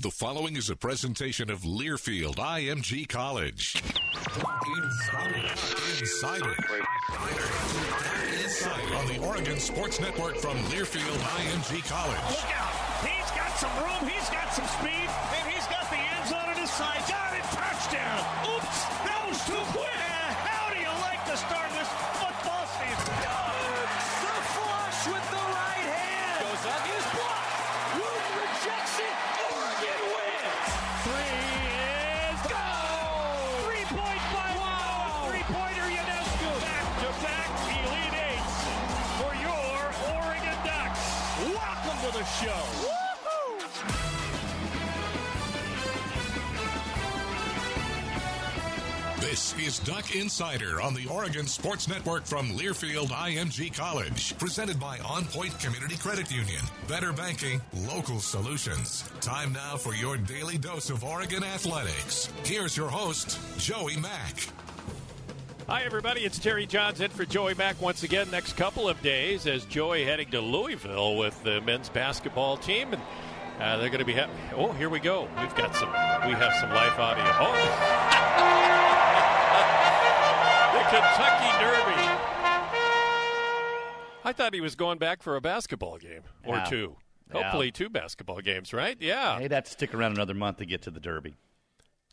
The following is a presentation of Learfield IMG College. Insider. Insider. Insider on the Oregon Sports Network from Learfield IMG College. Look out. He's got some room. He's got some speed. And he's got the end zone on his side. Duck Insider on the Oregon Sports Network from Learfield IMG College. Presented by On Point Community Credit Union. Better banking, local solutions. Time now for your daily dose of Oregon athletics. Here's your host, Joey Mack. Hi, everybody. It's Terry Johns in for Joey Mack once again. Next couple of days, as Joey heading to Louisville with the men's basketball team, and uh, they're going to be. Ha- oh, here we go. We've got some. We have some live audio. Oh, the Kentucky Derby. I thought he was going back for a basketball game or Yeah. two. Yeah. Hopefully, two basketball games, right? Yeah. They'd have to stick around another month to get to the Derby.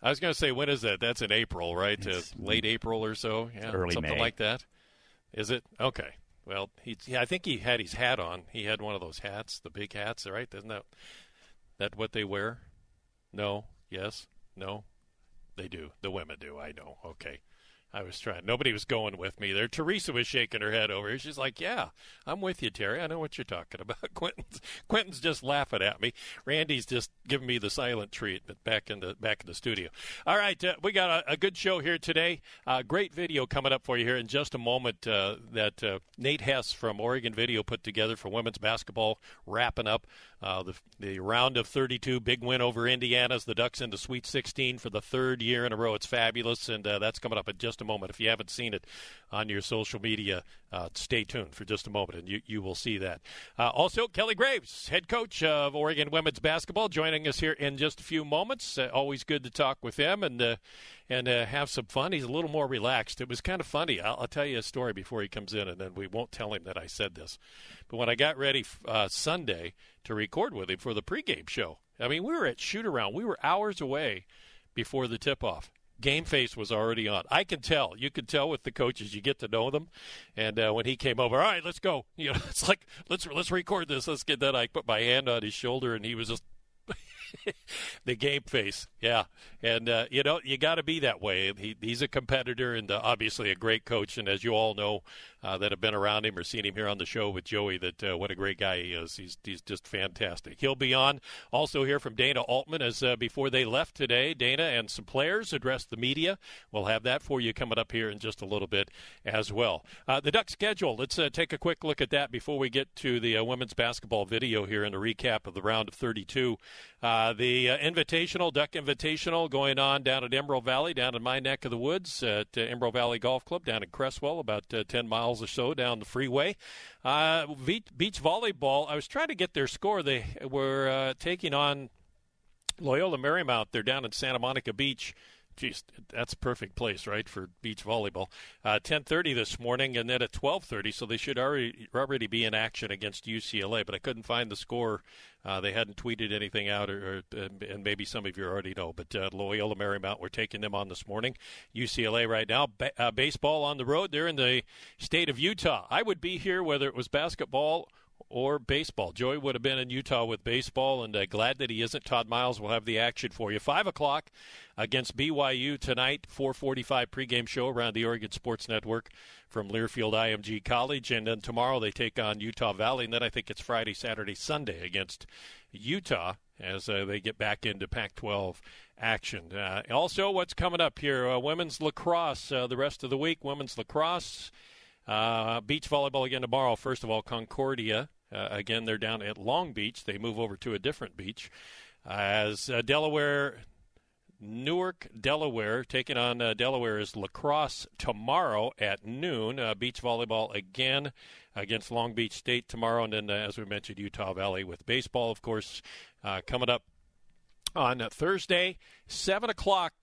I was going to say, when is that? That's in April, right? Uh, late April or so. Yeah, early something May. like that. Is it okay? Well, he, yeah, I think he had his hat on. He had one of those hats, the big hats, right? Isn't that that what they wear? No. Yes. No. They do. The women do. I know. Okay. I was trying. Nobody was going with me there. Teresa was shaking her head over here. She's like, "Yeah, I'm with you, Terry. I know what you're talking about." Quentin's, Quentin's just laughing at me. Randy's just giving me the silent treatment back in the back in the studio. All right, uh, we got a, a good show here today. Uh, great video coming up for you here in just a moment. Uh, that uh, Nate Hess from Oregon Video put together for women's basketball, wrapping up uh, the the round of 32, big win over Indiana's the Ducks into Sweet 16 for the third year in a row. It's fabulous, and uh, that's coming up in just a moment. If you haven't seen it on your social media, uh, stay tuned for just a moment, and you, you will see that. Uh, also, Kelly Graves, head coach of Oregon women's basketball, joining us here in just a few moments. Uh, always good to talk with them, and uh, and uh, have some fun. He's a little more relaxed. It was kind of funny. I'll, I'll, tell you a story before he comes in, and then we won't tell him that I said this. But when I got ready uh, Sunday to record with him for the pregame show, I mean, we were at shoot around. We were hours away before the tip off. Game face was already on. I can tell. You can tell with the coaches. You get to know them. And uh, when he came over, all right, let's go. You know, it's like let's let's record this. Let's get that. I put my hand on his shoulder, and he was just the game face, yeah, and uh, you know you got to be that way. He, he's a competitor and uh, obviously a great coach, and as you all know uh, that have been around him or seen him here on the show with Joey, that uh, what a great guy he is. He's he's just fantastic. He'll be on. Also hear from Dana Altman as uh, before they left today. Dana and some players addressed the media. We'll have that for you coming up here in just a little bit as well. Uh, the Duck schedule. Let's take a quick look at that before we get to the women's basketball video here in a recap of the round of 32. the Invitational, Duck Invitational, going on down at Emerald Valley, down in my neck of the woods at uh, Emerald Valley Golf Club down in Creswell, about uh, 10 miles or so down the freeway. Uh, beach volleyball, I was trying to get their score. They were uh, taking on Loyola Marymount. They're down in Santa Monica Beach geez, that's a perfect place, right, for beach volleyball. Uh, 10:30 this morning, and then at 12:30, so they should already already be in action against UCLA. But I couldn't find the score. Uh, they hadn't tweeted anything out, or, or, and maybe some of you already know. But uh, Loyola Marymount, we're taking them on this morning. UCLA right now. Ba- uh, baseball on the road. They're in the state of Utah. I would be here whether it was basketball or baseball. Joey would have been in Utah with baseball, and uh, glad that he isn't. Todd Miles will have the action for you. Five o'clock against BYU tonight. 4:45 pregame show around the Oregon Sports Network from Learfield IMG College, and then tomorrow they take on Utah Valley, and then I think it's Friday, Saturday, Sunday against Utah as uh, they get back into Pac-12 action. Uh, also, what's coming up here? Uh, women's lacrosse uh, the rest of the week. Women's lacrosse. Uh, beach volleyball again tomorrow. First of all, Concordia. Uh, again, they're down at Long Beach. They move over to a different beach. as uh, Delaware, Newark, Delaware, taking on uh, Delaware is lacrosse tomorrow at noon. Uh, beach volleyball again against Long Beach State tomorrow. And then, uh, as we mentioned, Utah Valley with baseball, of course, coming up on Thursday, 7 o'clock.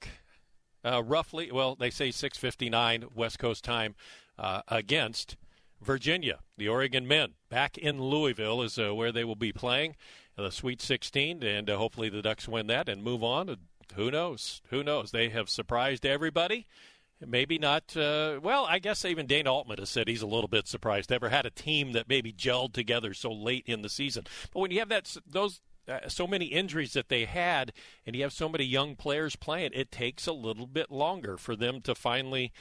roughly, well, they say 6:59 West Coast time uh, against Virginia. The Oregon men back in Louisville is uh, where they will be playing the Sweet 16, and uh, hopefully the Ducks win that and move on. Who knows? Who knows? They have surprised everybody. Maybe not. Uh, well, I guess even Dana Altman has said he's a little bit surprised. Never had a team that maybe gelled together so late in the season. But when you have that, those uh, so many injuries that they had, and you have so many young players playing, it takes a little bit longer for them to finally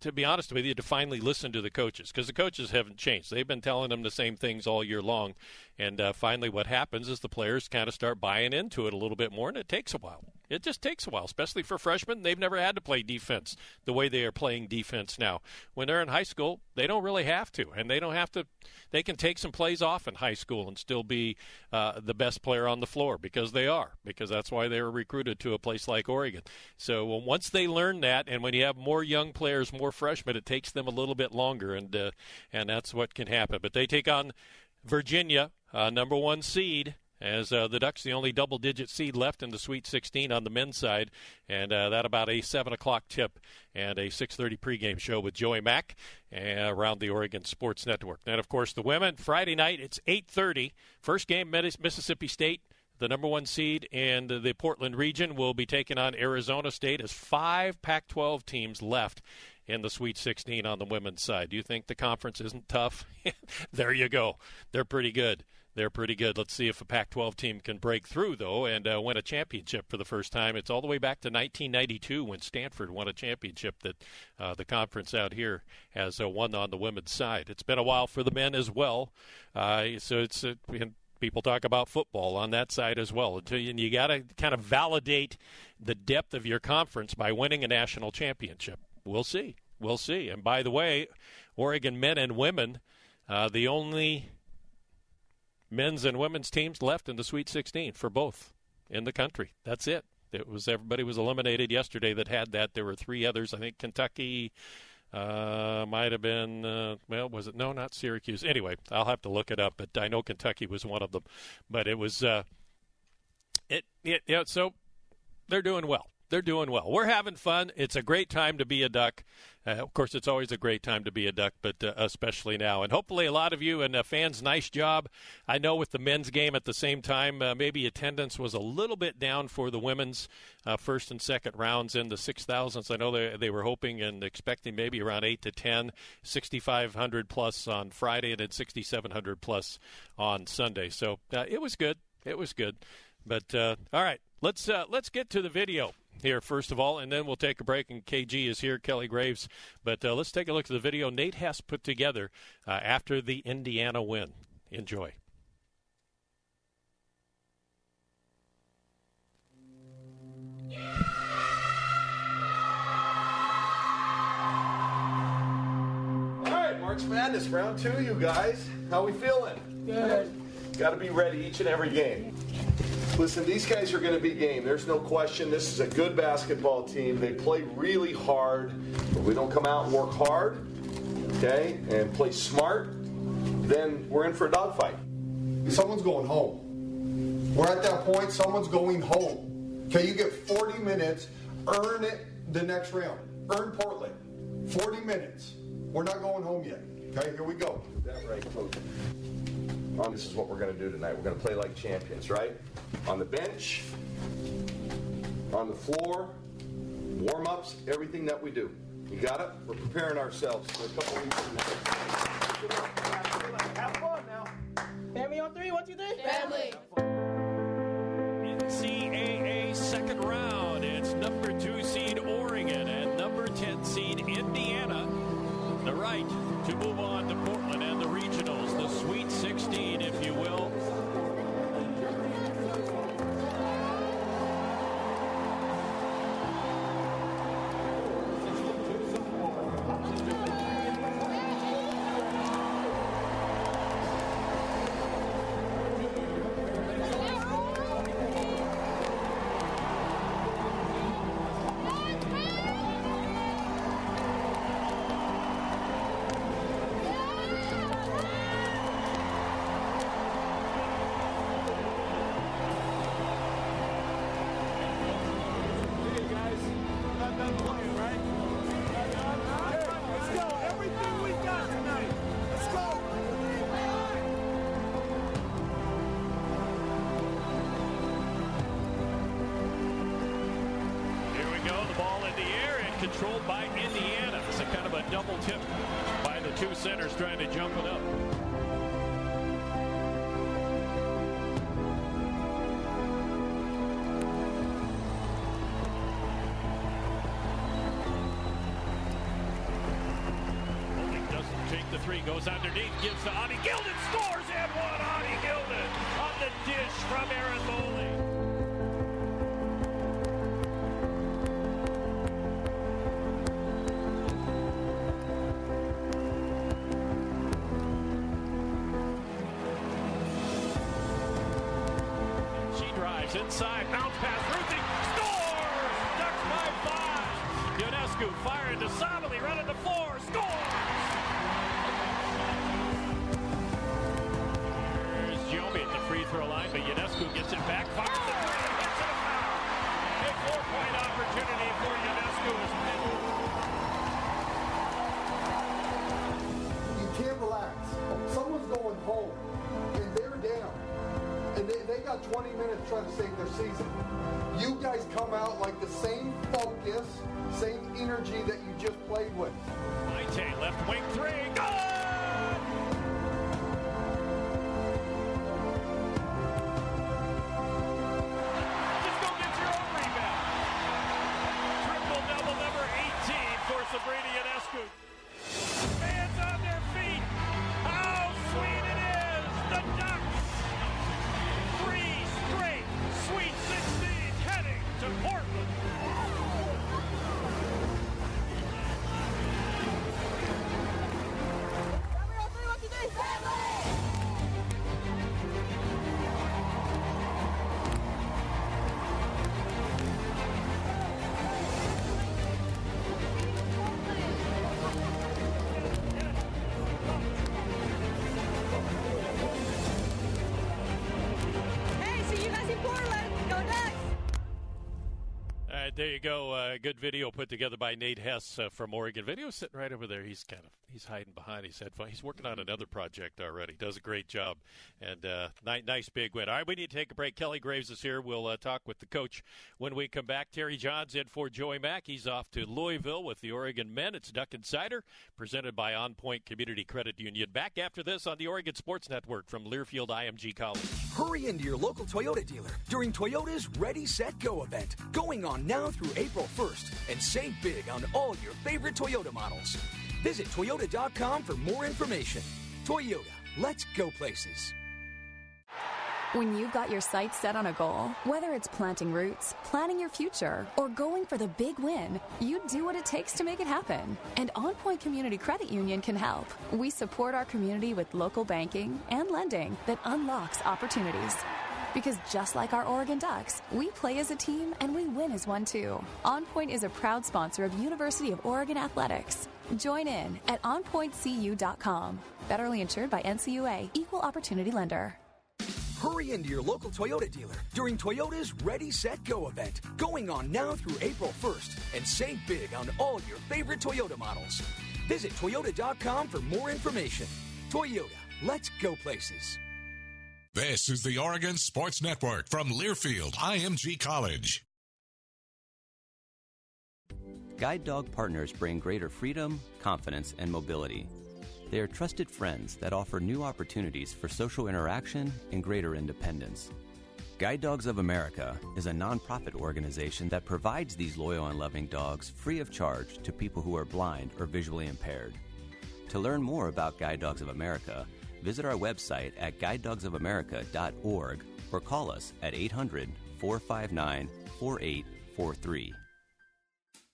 to be honest with you, to finally listen to the coaches because the coaches haven't changed. They've been telling them the same things all year long. And uh, finally, what happens is the players kind of start buying into it a little bit more, and it takes a while. It just takes a while, especially for freshmen. They've never had to play defense the way they are playing defense now. When they're in high school, they don't really have to, and they don't have to. They can take some plays off in high school and still be uh, the best player on the floor because they are, because that's why they were recruited to a place like Oregon. So once they learn that, and when you have more young players, more freshmen, it takes them a little bit longer, and uh, and that's what can happen. But they take on Virginia, uh, number one seed as uh, the Ducks the only double digit seed left in the Sweet 16 on the men's side, and uh, that about a 7 o'clock tip and a 6.30 pregame show with Joey Mack uh, around the Oregon Sports Network. Then, of course, the women, Friday night, it's 8.30. First game, Mississippi State the number one seed in the Portland region will be taking on Arizona State as five Pac 12 teams left in the Sweet 16 on the women's side. Do you think the conference isn't tough? there you go. They're pretty good they're pretty good. Let's see if a Pac 12 team can break through, though, and uh, win a championship for the first time. It's all the way back to 1992 when Stanford won a championship that uh, the conference out here has uh, won on the women's side. It's been a while for the men as well. Uh, so it's. Uh, people talk about football on that side as well. And you got to kind of validate the depth of your conference by winning a national championship. We'll see. We'll see. And by the way, Oregon men and women, uh, the only men's and women's teams left in the Sweet 16 for both in the country. That's it. It was everybody was eliminated yesterday that had that. There were three others. I think Kentucky uh, might have been. Uh, well, was it? No, not Syracuse. Anyway, I'll have to look it up. But I know Kentucky was one of them. But it was. Uh, it, it yeah. So they're doing well. They're doing well. We're having fun. It's a great time to be a duck. Uh, of course, it's always a great time to be a duck, but uh, especially now. And hopefully, a lot of you and uh, fans, nice job. I know with the men's game at the same time, uh, maybe attendance was a little bit down for the women's uh, first and second rounds in the 6,000s. I know they, they were hoping and expecting maybe around 8 to 10, 6,500 plus on Friday, and then 6,700 plus on Sunday. So uh, it was good. It was good. But all right, let's let's get to the video here first of all, and then we'll take a break. And KG is here, Kelly Graves. But uh, let's take a look at the video Nate Hess put together uh, after the Indiana win. Enjoy. All right, March Madness round two, you guys. How we feeling? Good. Got to be ready each and every game. Listen, these guys are going to be game. There's no question. This is a good basketball team. They play really hard. But we don't come out and work hard, okay, and play smart, then we're in for a dogfight. Someone's going home. We're at that point, someone's going home. Okay, you get 40 minutes, earn it the next round. Earn Portland. 40 minutes. We're not going home yet. Okay, here we go. That right, coach. Um, this is what we're going to do tonight. We're going to play like champions, right? On the bench, on the floor, warm ups, everything that we do. You got it? We're preparing ourselves for a couple weeks from now. Have fun now. Family on three, one, two, three. Family. NCAA second round. It's number two seed Oregon and number 10 seed Indiana. The right to move on to trying to jump it up. Doesn't take the three, goes underneath, gives to Ani Gilden, scores and one. Ani Gilden on the dish from Erin Boley. Inside, bounce pass, Ruthy scores! Ducks by five. Ionescu firing to Sabally, running the floor, scores! Here's Giomi at the free throw line, but Ionescu gets it back, fires the three, hits it a foul. A four-point opportunity for Ionescu. 20 minutes trying to save their season. You guys come out like the same focus, same energy that you just played with. Maite, left wing three! There you go. Uh, good video put together by Nate Hess uh, from Oregon. Video sitting right over there. He's kind of he's hiding behind headphone. He's working on another project already. Does a great job, and uh, nice, nice big win. All right, we need to take a break. Kelly Graves is here. We'll uh, talk with the coach when we come back. Terry Johns in for Joey Mack. He's off to Louisville with the Oregon men. It's Duck Insider presented by On Point Community Credit Union. Back after this on the Oregon Sports Network from Learfield IMG College. Hurry into your local Toyota dealer during Toyota's Ready, Set, Go event, going on now through April 1st, and save big on all your favorite Toyota models. Visit Toyota.com for more information. Toyota, let's go places. When you've got your sights set on a goal, whether it's planting roots, planning your future, or going for the big win, you do what it takes to make it happen. And On Point Community Credit Union can help. We support our community with local banking and lending that unlocks opportunities. Because just like our Oregon Ducks, we play as a team and we win as one too. On Point is a proud sponsor of University of Oregon Athletics. Join in at onpointcu.com. Federally insured by NCUA, Equal Opportunity Lender. Hurry into your local Toyota dealer during Toyota's Ready, Set, Go event, going on now through April 1st, and save big on all your favorite Toyota models. Visit Toyota.com for more information. Toyota, let's go places. This is the Oregon Sports Network from Learfield IMG College. Guide dog partners bring greater freedom, confidence, and mobility. They are trusted friends that offer new opportunities for social interaction and greater independence. Guide Dogs of America is a nonprofit organization that provides these loyal and loving dogs free of charge to people who are blind or visually impaired. To learn more about Guide Dogs of America, visit our website at guidedogsofamerica.org or call us at 800 459 4843.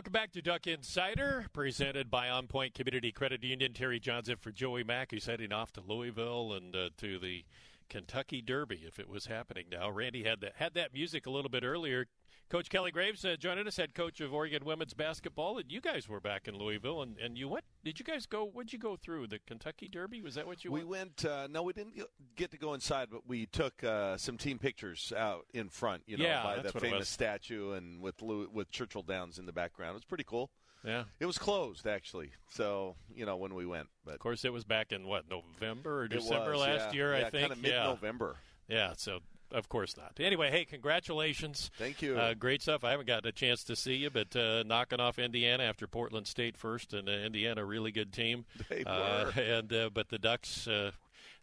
Welcome back to Duck Insider, presented by On Point Community Credit Union. Terry Johnson for Joey Mack, who's heading off to Louisville and uh, to the Kentucky Derby, if it was happening now. Randy had that had that music a little bit earlier. Coach Kelly Graves uh, joining us, head coach of Oregon women's basketball, and you guys were back in Louisville, and, and you went. Did you guys go? What'd you go through the Kentucky Derby? Was that what you? We went. Uh, no, we didn't get to go inside, but we took uh, some team pictures out in front. You know, Yeah, by the famous statue and with Lew- with Churchill Downs in the background. It was pretty cool. Yeah. It was closed actually. So you know when we went, but Of course, it was back in what November or December was, last yeah. year, Yeah, I think. kinda mid-November. Yeah. yeah. So of course not. Anyway, hey, congratulations. Thank you. Uh, great stuff. I haven't gotten a chance to see you, but uh, knocking off Indiana after Portland State first, and uh, Indiana really good team. They Uh, were. and uh, but the Ducks. Uh,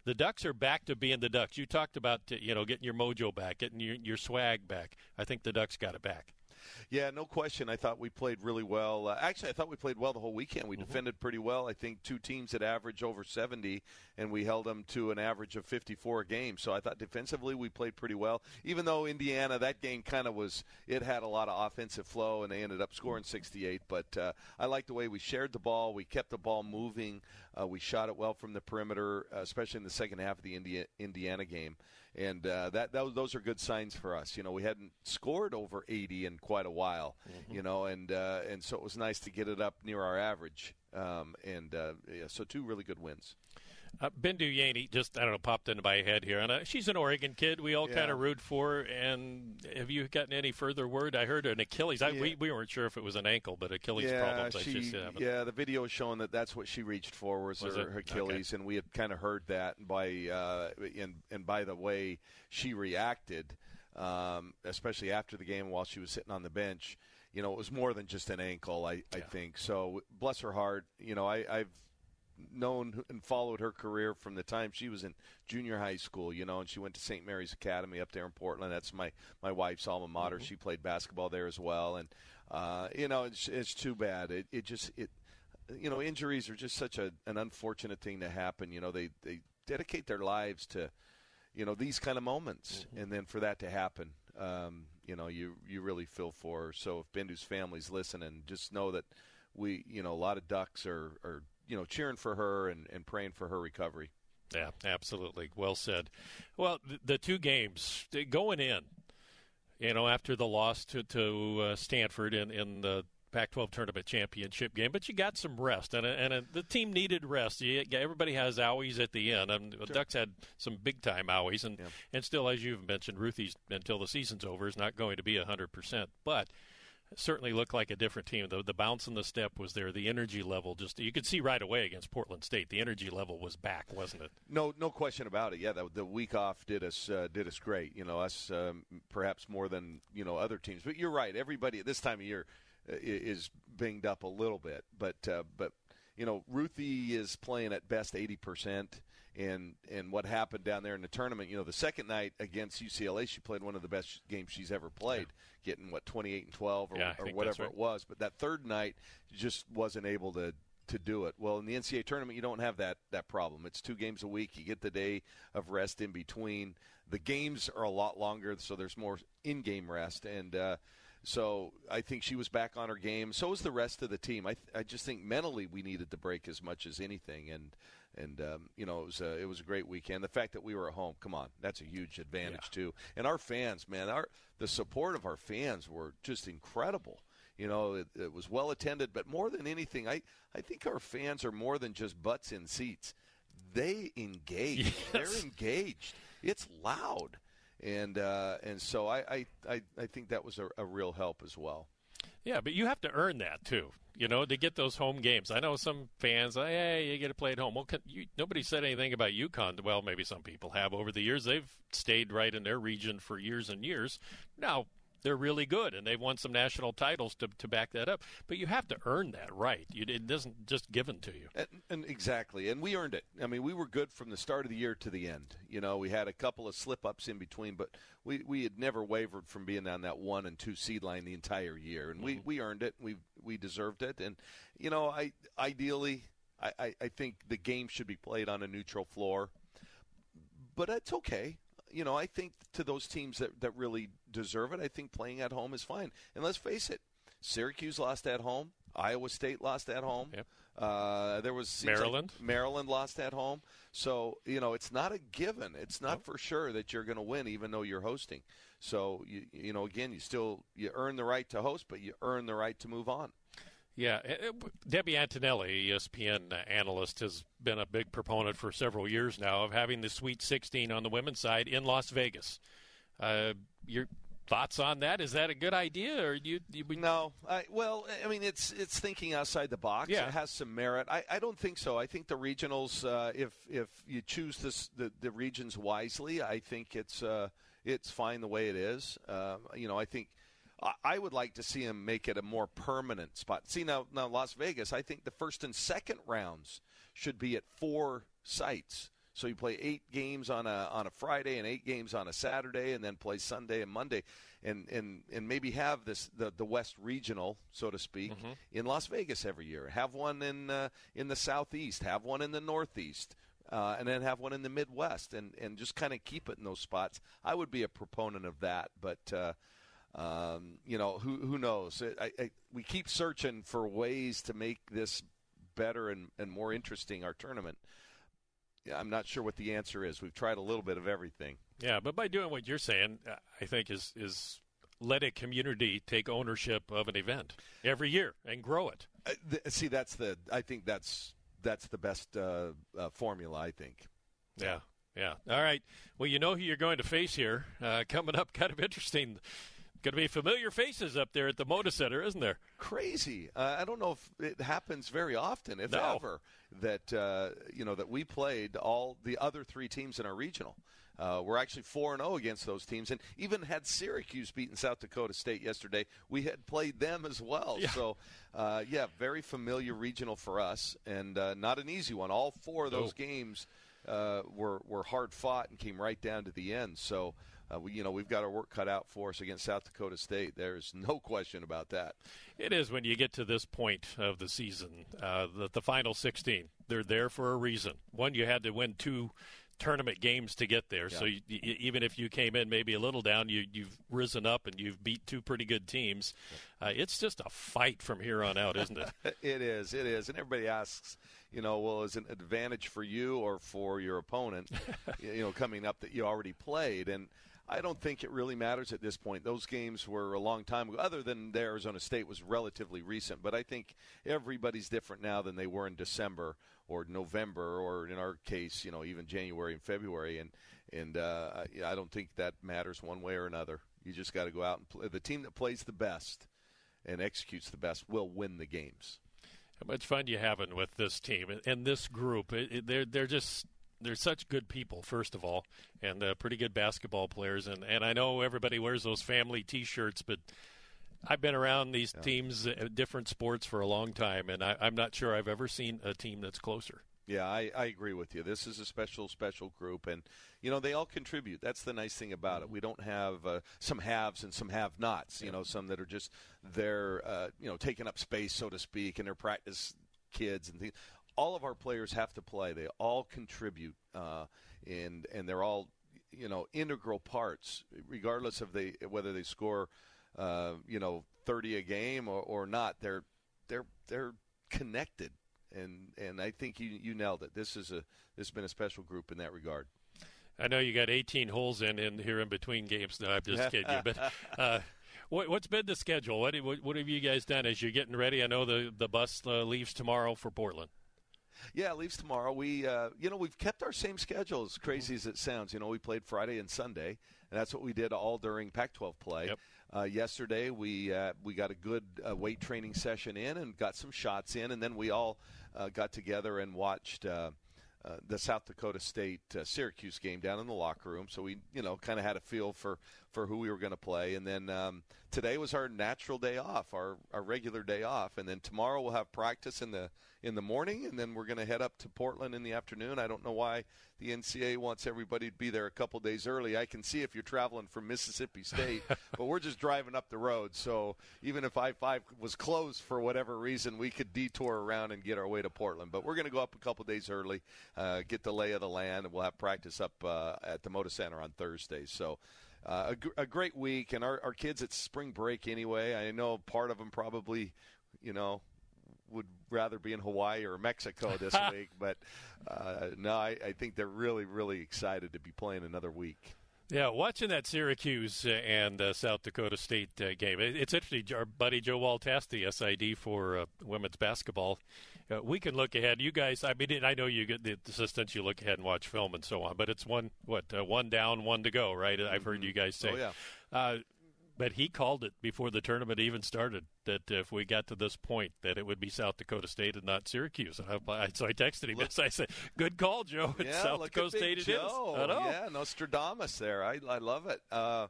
the Ducks are back to being the Ducks. You talked about you know getting your mojo back, getting your, your swag back. I think the Ducks got it back. Yeah, no question. I thought we played really well. Uh, actually, I thought we played well the whole weekend. We Mm-hmm. defended pretty well. I think two teams that average over 70, and we held them to an average of 54 a game. So I thought defensively we played pretty well. Even though Indiana, that game kind of was, it had a lot of offensive flow, and they ended up scoring 68. But uh, I like the way we shared the ball. We kept the ball moving. Uh, we shot it well from the perimeter, uh, especially in the second half of the India, Indiana game. And uh, that, that those are good signs for us. You know, we hadn't scored over 80 in quite a while. You know, and uh, and so it was nice to get it up near our average. Um, and uh, yeah, so two really good wins. Uh, Bendu Yeaney just I don't know popped into my head here, and uh, she's an Oregon kid. We all Yeah. kind of root for. her, And have you gotten any further word? I heard an Achilles. I, we, Yeah. we weren't sure if it was an ankle, but Achilles yeah, problems. I just haven't. yeah, the video is showing that that's what she reached for was, Was her, her Achilles, and we had kind of heard that by uh, and and by the way she reacted, um, especially after the game while she was sitting on the bench. You know, it was more than just an ankle. I, I think so. Bless her heart. You know, I, I've known and followed her career from the time she was in junior high school, you know, and she went to St. Mary's Academy up there in Portland. That's my my wife's alma mater. Mm-hmm. She played basketball there as well, and uh, you know, it's it's too bad. It it just it you know, injuries are just such a, an unfortunate thing to happen. You know, they they dedicate their lives to you know these kind of moments, Mm-hmm. and then for that to happen, um, you know, you you really feel for her. So if Bendu's family's listening, just know that we, you know, a lot of ducks are, are you know cheering for her and, and praying for her recovery. Yeah, absolutely. Well said. Well, the, the two games going in, you know, after the loss to to uh, Stanford in in the Pac-12 tournament championship game, but you got some rest, and and uh the team needed rest. You, everybody has owies at the end. And the Ducks had some big time owies, and and still, as you've mentioned, Ruthy's until the season's over is not going to be hundred percent, but certainly looked like a different team. The, the bounce in the step was there. The energy level just you could see right away against Portland State. The energy level was back, wasn't it? No, no question about it. Yeah, the, the week off did us uh, did us great. You know, us um, perhaps more than you know other teams. But you're right. Everybody at this time of year uh, is binged up a little bit. But uh, but you know, Ruthy is playing at best eighty percent. And and what happened down there in the tournament? You know, the second night against UCLA, she played one of the best games she's ever played, getting what twenty eight and twelve or, Yeah, or whatever right. it was. But that third night, just wasn't able to to do it. Well, in the NCAA tournament, you don't have that that problem. It's two games a week. You get the day of rest in between. The games are a lot longer, so there's more in-game rest, and uh, so I think she was back on her game. So was the rest of the team. I I just think mentally we needed the break as much as anything, and and um, you know it was a, it was a great weekend. The fact that we were at home, come on, that's a huge advantage too. And our fans, man, our the support of our fans were just incredible. You know, it, it was well attended, but more than anything, I, I think our fans are more than just butts in seats. They engage. They're engaged. It's loud, and uh, and so I, I, I, I think that was a, a real help as well. Yeah, but you have to earn that too. You know, to get those home games. I know some fans, hey, you get to play at home. Well, you, nobody said anything about UConn. Well, maybe some people have over the years. They've stayed right in their region for years and years. Now they're really good, and they've won some national titles to to back that up. But you have to earn that right. You, it isn't just given to you. And, and exactly, and we earned it. I mean, we were good from the start of the year to the end. You know, we had a couple of slip ups in between, but we, we had never wavered from being on that one and two seed line the entire year, and we, mm-hmm. we earned it. We we deserved it, and you know, I ideally, I, I, I think the game should be played on a neutral floor, but it's okay. You know, I think to those teams that, that really deserve it, I think playing at home is fine. And let's face it, Syracuse lost at home. Iowa State lost at home. Uh, there was seems like Maryland. Maryland lost at home. So you know it's not a given. It's not for sure that you're going to win, even though you're hosting. So you you know again, you still you earn the right to host, but you earn the right to move on. Yeah, uh, uh, Debbie Antonelli, ESPN analyst, has been a big proponent for several years now of having the Sweet 16 on the women's side in Las Vegas. Uh, your thoughts on that? Is that a good idea, or do you? you no, I, well, I mean, it's it's thinking outside the box. Yeah. It has some merit. I, I don't think so. I think the regionals, uh, if if you choose this the, the regions wisely, I think it's uh, it's fine the way it is. Uh, you know, I think. I- I would like to see him make it a more permanent spot. See now, now Las Vegas. I think the first and second rounds should be at four sites. So you play eight games on a on a Friday and eight games on a Saturday, and then play Sunday and Monday, and and, and maybe have this the, the West Regional, so to speak, in Las Vegas every year. Have one in uh, in the Southeast. Have one in the Northeast. Uh, and then have one in the Midwest, and, and just kind of keep it in those spots. I would be a proponent of that, but uh, um, you know, who who knows? I, I, we keep searching for ways to make this better and, and more interesting. Our tournament. Yeah, I'm not sure what the answer is. We've tried a little bit of everything. Yeah, but by doing what you're saying, I think is is let a community take ownership of an event every year and grow it. Uh, th- see, that's the. I think that's that's the best uh, uh, formula. I think. Yeah, yeah. All right. Well, you know who you're going to face here uh, coming up. Kind of interesting. Going to be familiar faces up there at the Moda Center, isn't there? Crazy. Uh, I don't know if it happens very often, if No. ever, that uh, you know that we played all the other three teams in our regional. Uh, we're actually four and zero against those teams, and even had Syracuse beaten South Dakota State yesterday. We had played them as well. So, uh, yeah, very familiar regional for us, and uh, not an easy one. All four of those games uh, were were hard fought and came right down to the end. So. Uh, we, you know, we've got our work cut out for us against South Dakota State. There's no question about that. It is when you get to this point of the season, uh, the, the final 16. They're there for a reason. One, you had to win two tournament games to get there. So you, you, even if you came in maybe a little down, you, you've risen up and you've beat two pretty good teams. Uh, it's just a fight from here on out, isn't it? it is. It is. And everybody asks, you know, well, is it an advantage for you or for your opponent, you know, coming up that you already played? And I don't think it really matters at this point. Those games were a long time ago, other than the Arizona State was relatively recent. But I think everybody's different now than they were in December or November, or in our case, you know, even January and February. And and uh, I don't think that matters one way or another. You just got to go out and play. The team that plays the best and executes the best will win the games. How much fun you having with this team and, and this group? It, it, they're they're just they're such good people, first of all, and uh, pretty good basketball players. And and I know everybody wears those family T-shirts, but I've been around these teams, uh, different sports, for a long time, and I, I'm not sure I've ever seen a team that's closer. Yeah, I, I agree with you. This is a special, special group, and you know they all contribute. That's the nice thing about it. We don't have uh, some haves and some have-nots. You know, some that are just they're uh, you know taking up space, so to speak, and they're practice kids and things. All of our players have to play. They all contribute, uh, and and they're all you know integral parts, regardless of they whether they score uh, you know thirty a game or, or not. They're they're they're connected and and I think you you nailed it. This is a this has been a special group in that regard. I know you got 18 holes in, in here in between games. No, I'm just kidding you. But uh, what, what's been the schedule? What, what what have you guys done as you're getting ready? I know the the bus uh, leaves tomorrow for Portland. Yeah, it leaves tomorrow. We, uh, you know, we've kept our same schedule. As crazy as it sounds, you know, we played Friday and Sunday, and that's what we did all during Pac-12 play. Uh, yesterday, we uh, we got a good uh, weight training session in and got some shots in, and then we all uh, got together and watched. Uh, uh, the South Dakota State uh, Syracuse game down in the locker room, so we, you know, kind of had a feel for, for who we were going to play. And then um, today was our natural day off, our, our regular day off. And then tomorrow we'll have practice in the in the morning, and then we're going to head up to Portland in the afternoon. I don't know why the NCAA wants everybody to be there a couple days early. I can see if you're traveling from Mississippi State, but we're just driving up the road. So even if I five was closed for whatever reason, we could detour around and get our way to Portland. But we're going to go up a couple days early, uh, get the lay of the land, and we'll have practice up uh, at the Moda Center on Thursday. So. Uh, a, gr- a great week, and our, our kids at spring break anyway. I know part of them probably, you know, would rather be in Hawaii or Mexico this week, but uh, no, I, I think they're really, really excited to be playing another week. Yeah, watching that Syracuse uh, and uh, South Dakota State uh, game, it's interesting. Our buddy Joe Waltast, the SID for uh, women's basketball, uh, we can look ahead. You guys, I mean, I know you get the assistants. You look ahead and watch film and so on, but it's one what uh, one down, one to go, right? I've heard you guys say. Oh, yeah. Uh, but he called it before the tournament even started that if we got to this point that it would be South Dakota State and not Syracuse. And I, so I texted him this. I said, "Good call, Joe. It's yeah, South Dakota State. It is. Joe. I know. Yeah, Nostradamus there. I, I love it. Uh,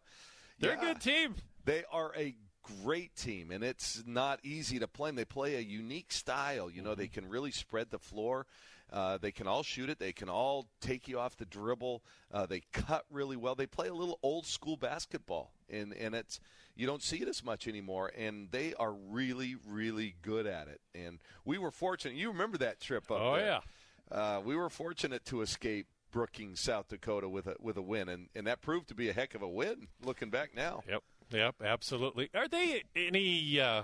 They're yeah. a good team. They are a great team, and it's not easy to play them. They play a unique style. You know, they can really spread the floor. Uh, they can all shoot it. They can all take you off the dribble. Uh, they cut really well. They play a little old school basketball, and and it's you don't see it as much anymore. And they are really really good at it. And we were fortunate. You remember that trip up Oh, there? yeah. Uh, we were fortunate to escape Brookings, South Dakota, with a with a win, and and that proved to be a heck of a win. Looking back now. Yep. Yep. Absolutely. Are they any? Uh,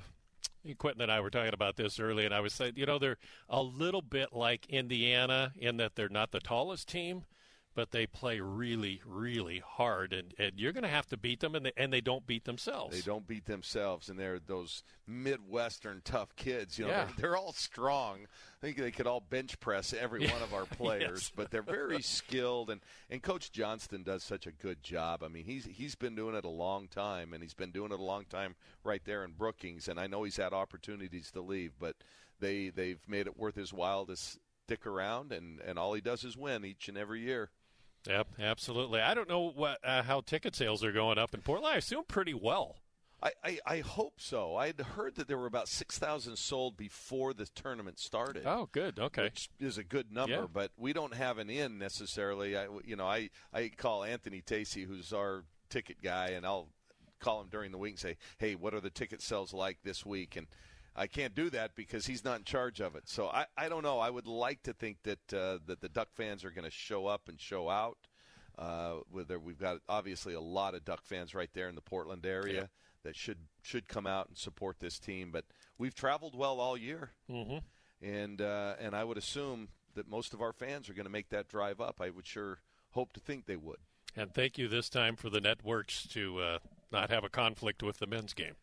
Quentin and I were talking about this early, and I was saying, you know, they're a little bit like Indiana in that they're not the tallest team, but they play really, really hard, and, and you're going to have to beat them, and they, and they don't beat themselves. They don't beat themselves, and they're those Midwestern tough kids. You know, Yeah. they're, they're all strong. I think they could all bench press every one of our players, Yes. but they're very skilled. And, and Coach Johnston does such a good job. I mean, he's he's been doing it a long time, and he's been doing it a long time right there in Brookings. And I know he's had opportunities to leave, but they they've made it worth his while to stick around, and, and all he does is win each and every year. Yep, absolutely. I don't know what uh, how ticket sales are going up in Portland. I assume pretty well. I, I, I hope so. I had heard that there were about 6,000 sold before the tournament started. Oh, good. Okay. Which is a good number, Yeah. but we don't have an in necessarily. I, you know, I, I call Anthony Tacey, who's our ticket guy, and I'll call him during the week and say, hey, what are the ticket sales like this week? And I can't do that because he's not in charge of it. So I, I don't know. I would like to think that uh, that the Duck fans are going to show up and show out. Uh, with their, we've got obviously a lot of Duck fans right there in the Portland area Yeah. that should should come out and support this team. But we've traveled well all year, Mhm. and uh, and I would assume that most of our fans are going to make that drive up. I would sure hope to think they would. And thank you this time for the networks to uh, not have a conflict with the men's game.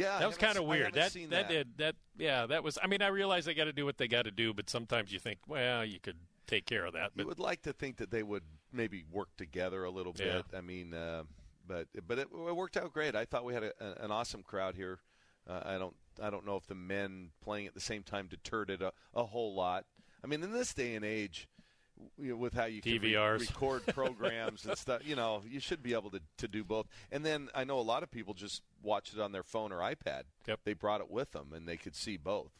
Yeah, that was kind of weird. That, seen that that. did that. Yeah, that was. I mean, I realize they got to do what they got to do, but sometimes you think, well, you could take care of that. You But would like to think that they would maybe work together a little Yeah. bit. I mean, uh, but but it, it worked out great. I thought we had a, a, an awesome crowd here. Uh, I don't I don't know if the men playing at the same time deterred it a, a whole lot. I mean, in this day and age, you know, with how you can re- record programs and stuff, you know, you should be able to, to do both. And then I know a lot of people just watch it on their phone or iPad. Yep. They brought it with them and they could see both.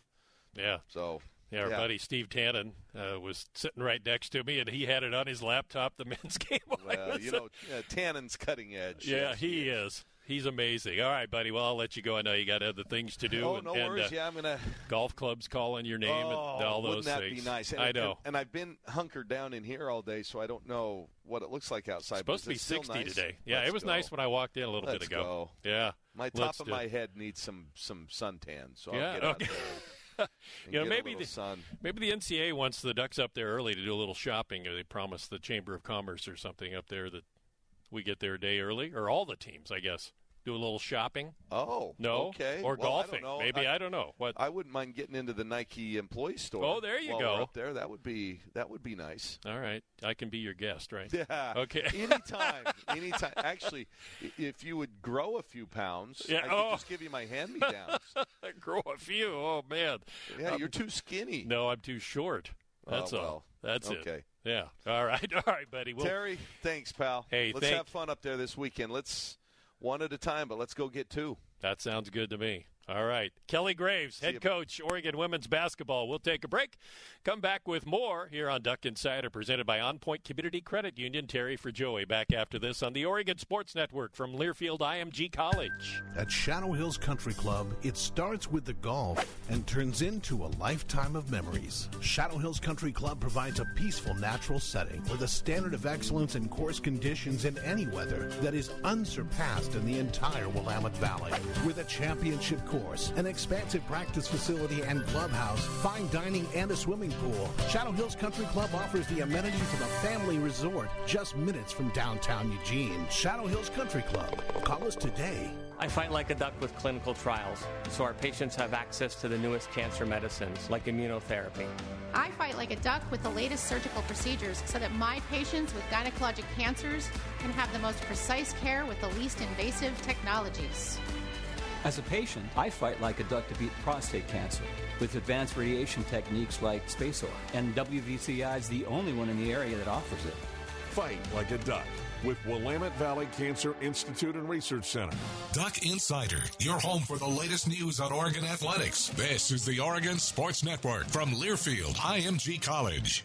yeah, So yeah, our buddy Steve Tannen uh, was sitting right next to me, and he had it on his laptop. The men's game. Well, you know, uh, Tannen's cutting edge. Yeah, Yes, he is. He's amazing. All right, buddy. Well, I'll let you go. I know you got other things to do. Oh, and, no and, worries. uh, yeah, I'm gonna. golf clubs calling your name oh, and all those wouldn't that things. be nice? And, I know. And, and I've been hunkered down in here all day, so I don't know what it looks like outside. supposed to be is it still 60 nice? today. Yeah, Let's it was go. nice when I walked in a little Let's bit ago. go. Yeah. My top Let's of my it. head needs some some suntan, so Yeah, I'll get out okay. there. You know, maybe the sun. maybe the NCA wants the Ducks up there early to do a little shopping, or they promised the Chamber of Commerce or something up there that we get there a day early, or all the teams, I guess, do a little shopping. Oh, No? okay. Or Well, I golfing. know. Maybe, I don't know. What? I wouldn't mind getting into the Nike employee store. Oh, there you go. Up there, that would be that would be nice. All right, I can be your guest, right? Yeah. Okay. anytime. Anytime. Actually, if you would grow a few pounds, Yeah, I could oh. just give you my hand-me-downs. Grow a few. Oh man. yeah, Um, you're too skinny. No, I'm too short. Oh, That's all. well, That's it. okay. Yeah. All right. All right, buddy. Well, Terry, thanks, pal. Hey, let's thank- have fun up there this weekend. Let's one at a time, but let's go get two. That sounds good to me. All right. Kelly Graves, head coach, Oregon women's basketball. We'll take a break. Come back with more here on Duck Insider, presented by On Point Community Credit Union. Terry for Joey. Back after this on the Oregon Sports Network from Learfield IMG College. At Shadow Hills Country Club, it starts with the golf and turns into a lifetime of memories. Shadow Hills Country Club provides a peaceful natural setting with a standard of excellence in course conditions in any weather that is unsurpassed in the entire Willamette Valley. With a championship course, an expansive practice facility and clubhouse, fine dining, and a swimming pool, Shadow Hills Country Club offers the amenities of a family resort just minutes from downtown Eugene. Shadow Hills Country Club. Call us today. I fight like a duck with clinical trials, so our patients have access to the newest cancer medicines like immunotherapy. I fight like a duck with the latest surgical procedures so that my patients with gynecologic cancers can have the most precise care with the least invasive technologies. As a patient, I fight like a duck to beat prostate cancer with advanced radiation techniques like SpaceOAR. And WVCI is the only one in the area that offers it. Fight like a duck with Willamette Valley Cancer Institute and Research Center. Duck Insider, your home for the latest news on Oregon athletics. This is the Oregon Sports Network from Learfield IMG College.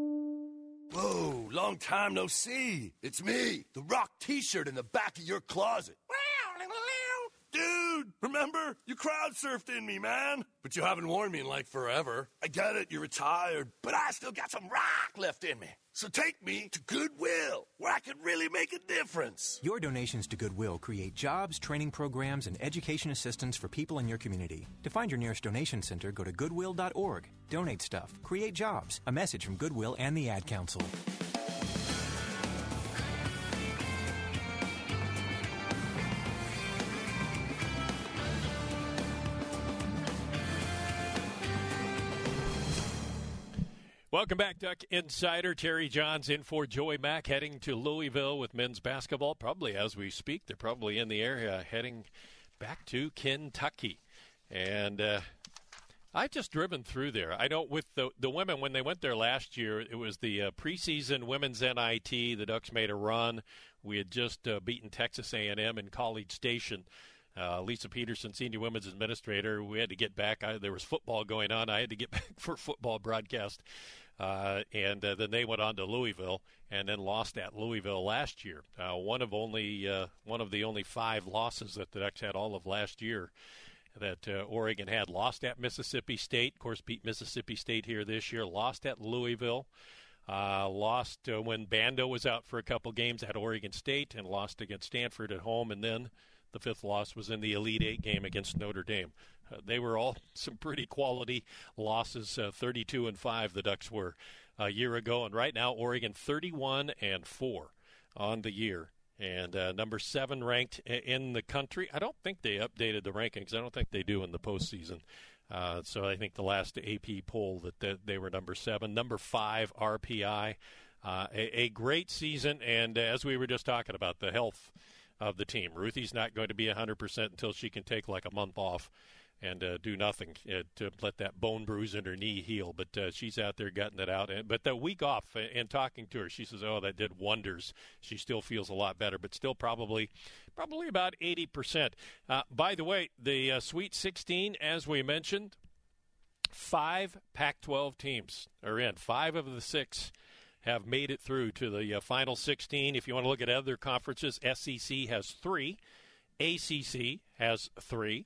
Whoa, long time no see. It's me, the rock t shirt in the back of your closet. Well, dude, remember? You crowd surfed in me, man. But you haven't worn me in like forever. I get it, you're retired, but I still got some rock left in me. So take me to Goodwill, where I can really make a difference. Your donations to Goodwill create jobs, training programs, and education assistance for people in your community. To find your nearest donation center, go to goodwill.org. Donate stuff, create jobs. A message from Goodwill and the Ad Council. Welcome back, Duck Insider. Terry Johns in for Joey Mack, heading to Louisville with men's basketball. Probably as we speak, they're probably in the area, heading back to Kentucky. And uh, I've just driven through there. I know with the the women when they went there last year, it was the uh, preseason women's NIT. The Ducks made a run. We had just uh, beaten Texas A&M in College Station. Uh, Lisa Peterson, senior women's administrator, we had to get back. I, there was football going on. I had to get back for football broadcast uh, and uh, then they went on to Louisville and then lost at Louisville last year. Uh, one of only uh, one of the only five losses that the Ducks had all of last year that uh, Oregon had. Lost at Mississippi State, of course, beat Mississippi State here this year. Lost at Louisville. Uh, lost when Bendu was out for a couple games at Oregon State and lost against Stanford at home, and then the fifth loss was in the Elite Eight game against Notre Dame. Uh, they were all some pretty quality losses. Uh, 32 and five, the Ducks were a year ago, and right now Oregon 31 and four on the year. And uh, number seven ranked in the country. I don't think they updated the rankings. I don't think they do in the postseason. Uh, so I think the last AP poll that they were number seven, number five RPI. Uh, a, a, great season, and as we were just talking about, the health of the team. Ruthy's not going to be 100% until she can take like a month off and uh, do nothing uh, to let that bone bruise in her knee heal. But uh, she's out there gutting it out. And, but the week off and talking to her, she says, "Oh, that did wonders." She still feels a lot better, but still probably, probably about eighty percent. Uh, by the way, the uh, Sweet 16, as we mentioned, five Pac-12 teams are in. Five of the six have made it through to the uh, final 16. If you want to look at other conferences, SEC has three, ACC has three.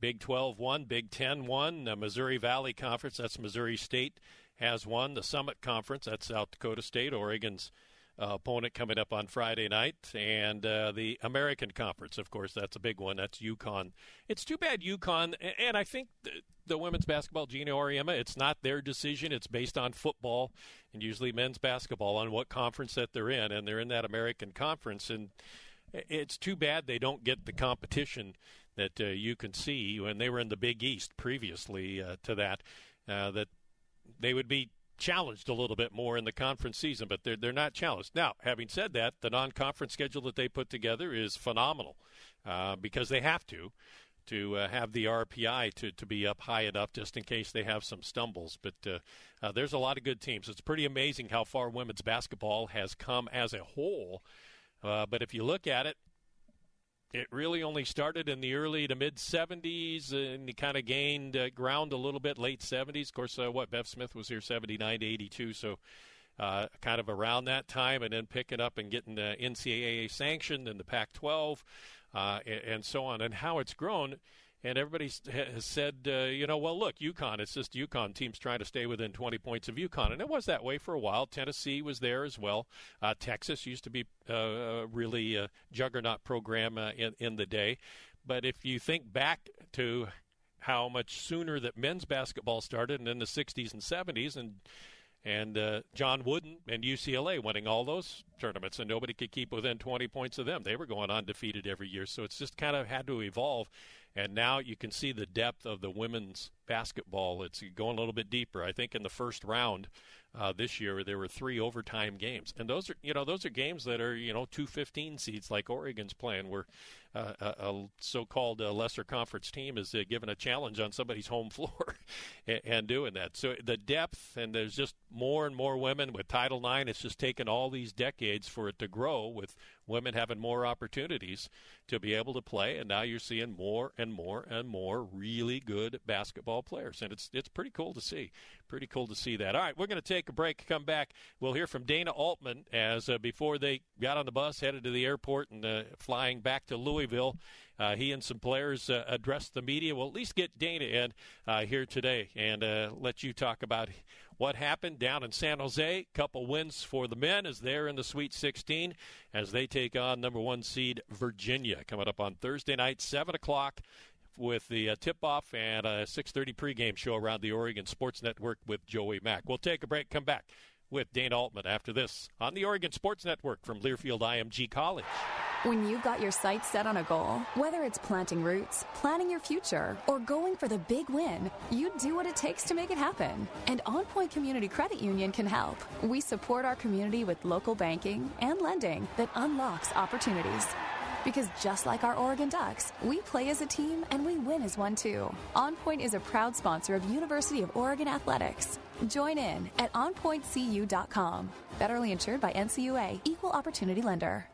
Big 12 won, Big 10 won, the Missouri Valley Conference, that's Missouri State, has won. The Summit Conference, that's South Dakota State, Oregon's uh, opponent coming up on Friday night, and uh, the American Conference, of course, that's a big one. That's UConn. It's too bad UConn, and I think the, women's basketball, Geno Auriemma, it's not their decision. It's based on football and usually men's basketball on what conference that they're in, and they're in that American Conference, and it's too bad they don't get the competition that uh, you can see when they were in the Big East previously uh, to that, uh, that they would be challenged a little bit more in the conference season, but they're they're not challenged. Now, having said that, the non-conference schedule that they put together is phenomenal uh, because they have to to uh, have the RPI to, to be up high enough just in case they have some stumbles. But uh, there's a lot of good teams. It's pretty amazing how far women's basketball has come as a whole. But if you look at it, it really only started in the early to mid 70s and he kind of gained uh, ground a little bit late 70s. Of course, uh, what Bev Smith was here 79 to 82, so uh, kind of around that time, and then picking up and getting the NCAA sanctioned and the Pac 12 uh, and, and so on, and how it's grown and everybody has said, uh, you know, well, look, UConn, it's just UConn teams trying to stay within 20 points of UConn. And it was that way for a while. Tennessee was there as well. Uh, Texas used to be uh, a really uh, juggernaut program uh, in, in the day. But if you think back to how much sooner that men's basketball started and in the 60s and 70s, and and uh, John Wooden and UCLA winning all those tournaments, and nobody could keep within 20 points of them. They were going undefeated every year, so it's just kind of had to evolve. And now you can see the depth of the women's basketball. It's going a little bit deeper. I think in the first round uh, this year there were three overtime games, and those are you know those are games that are you know two fifteen seeds like Oregon's playing, where uh, a, so-called uh, lesser conference team is uh, given a challenge on somebody's home floor and, and, doing that. So the depth, and there's just more and more women with Title IX. It's just taken all these decades for it to grow with women having more opportunities to be able to play, and now you're seeing more and more and more really good basketball players, and it's it's pretty cool to see pretty cool to see that. All right, we're going to take a break. Come back. We'll hear from Dana Altman as uh, before they got on the bus, headed to the airport, and uh, flying back to Louisville. Uh, he and some players uh, addressed the media. We'll at least get Dana in uh, here today and uh, let you talk about what happened down in San Jose. Couple wins for the men as they're in the Sweet 16 as they take on number one seed Virginia coming up on Thursday night, seven o'clock with the uh, tip-off and a 6:30 pregame show around the Oregon Sports Network with Joey Mack. We'll take a break. Come back with Dana Altman after this on the Oregon Sports Network from Learfield IMG College. When you've got your sights set on a goal, whether it's planting roots, planning your future, or going for the big win, you do what it takes to make it happen. And On Point Community Credit Union can help. We support our community with local banking and lending that unlocks opportunities. Because just like our Oregon Ducks, we play as a team and we win as one too. On Point is a proud sponsor of University of Oregon Athletics. Join in at onpointcu.com. Federally insured by NCUA, Equal Opportunity Lender.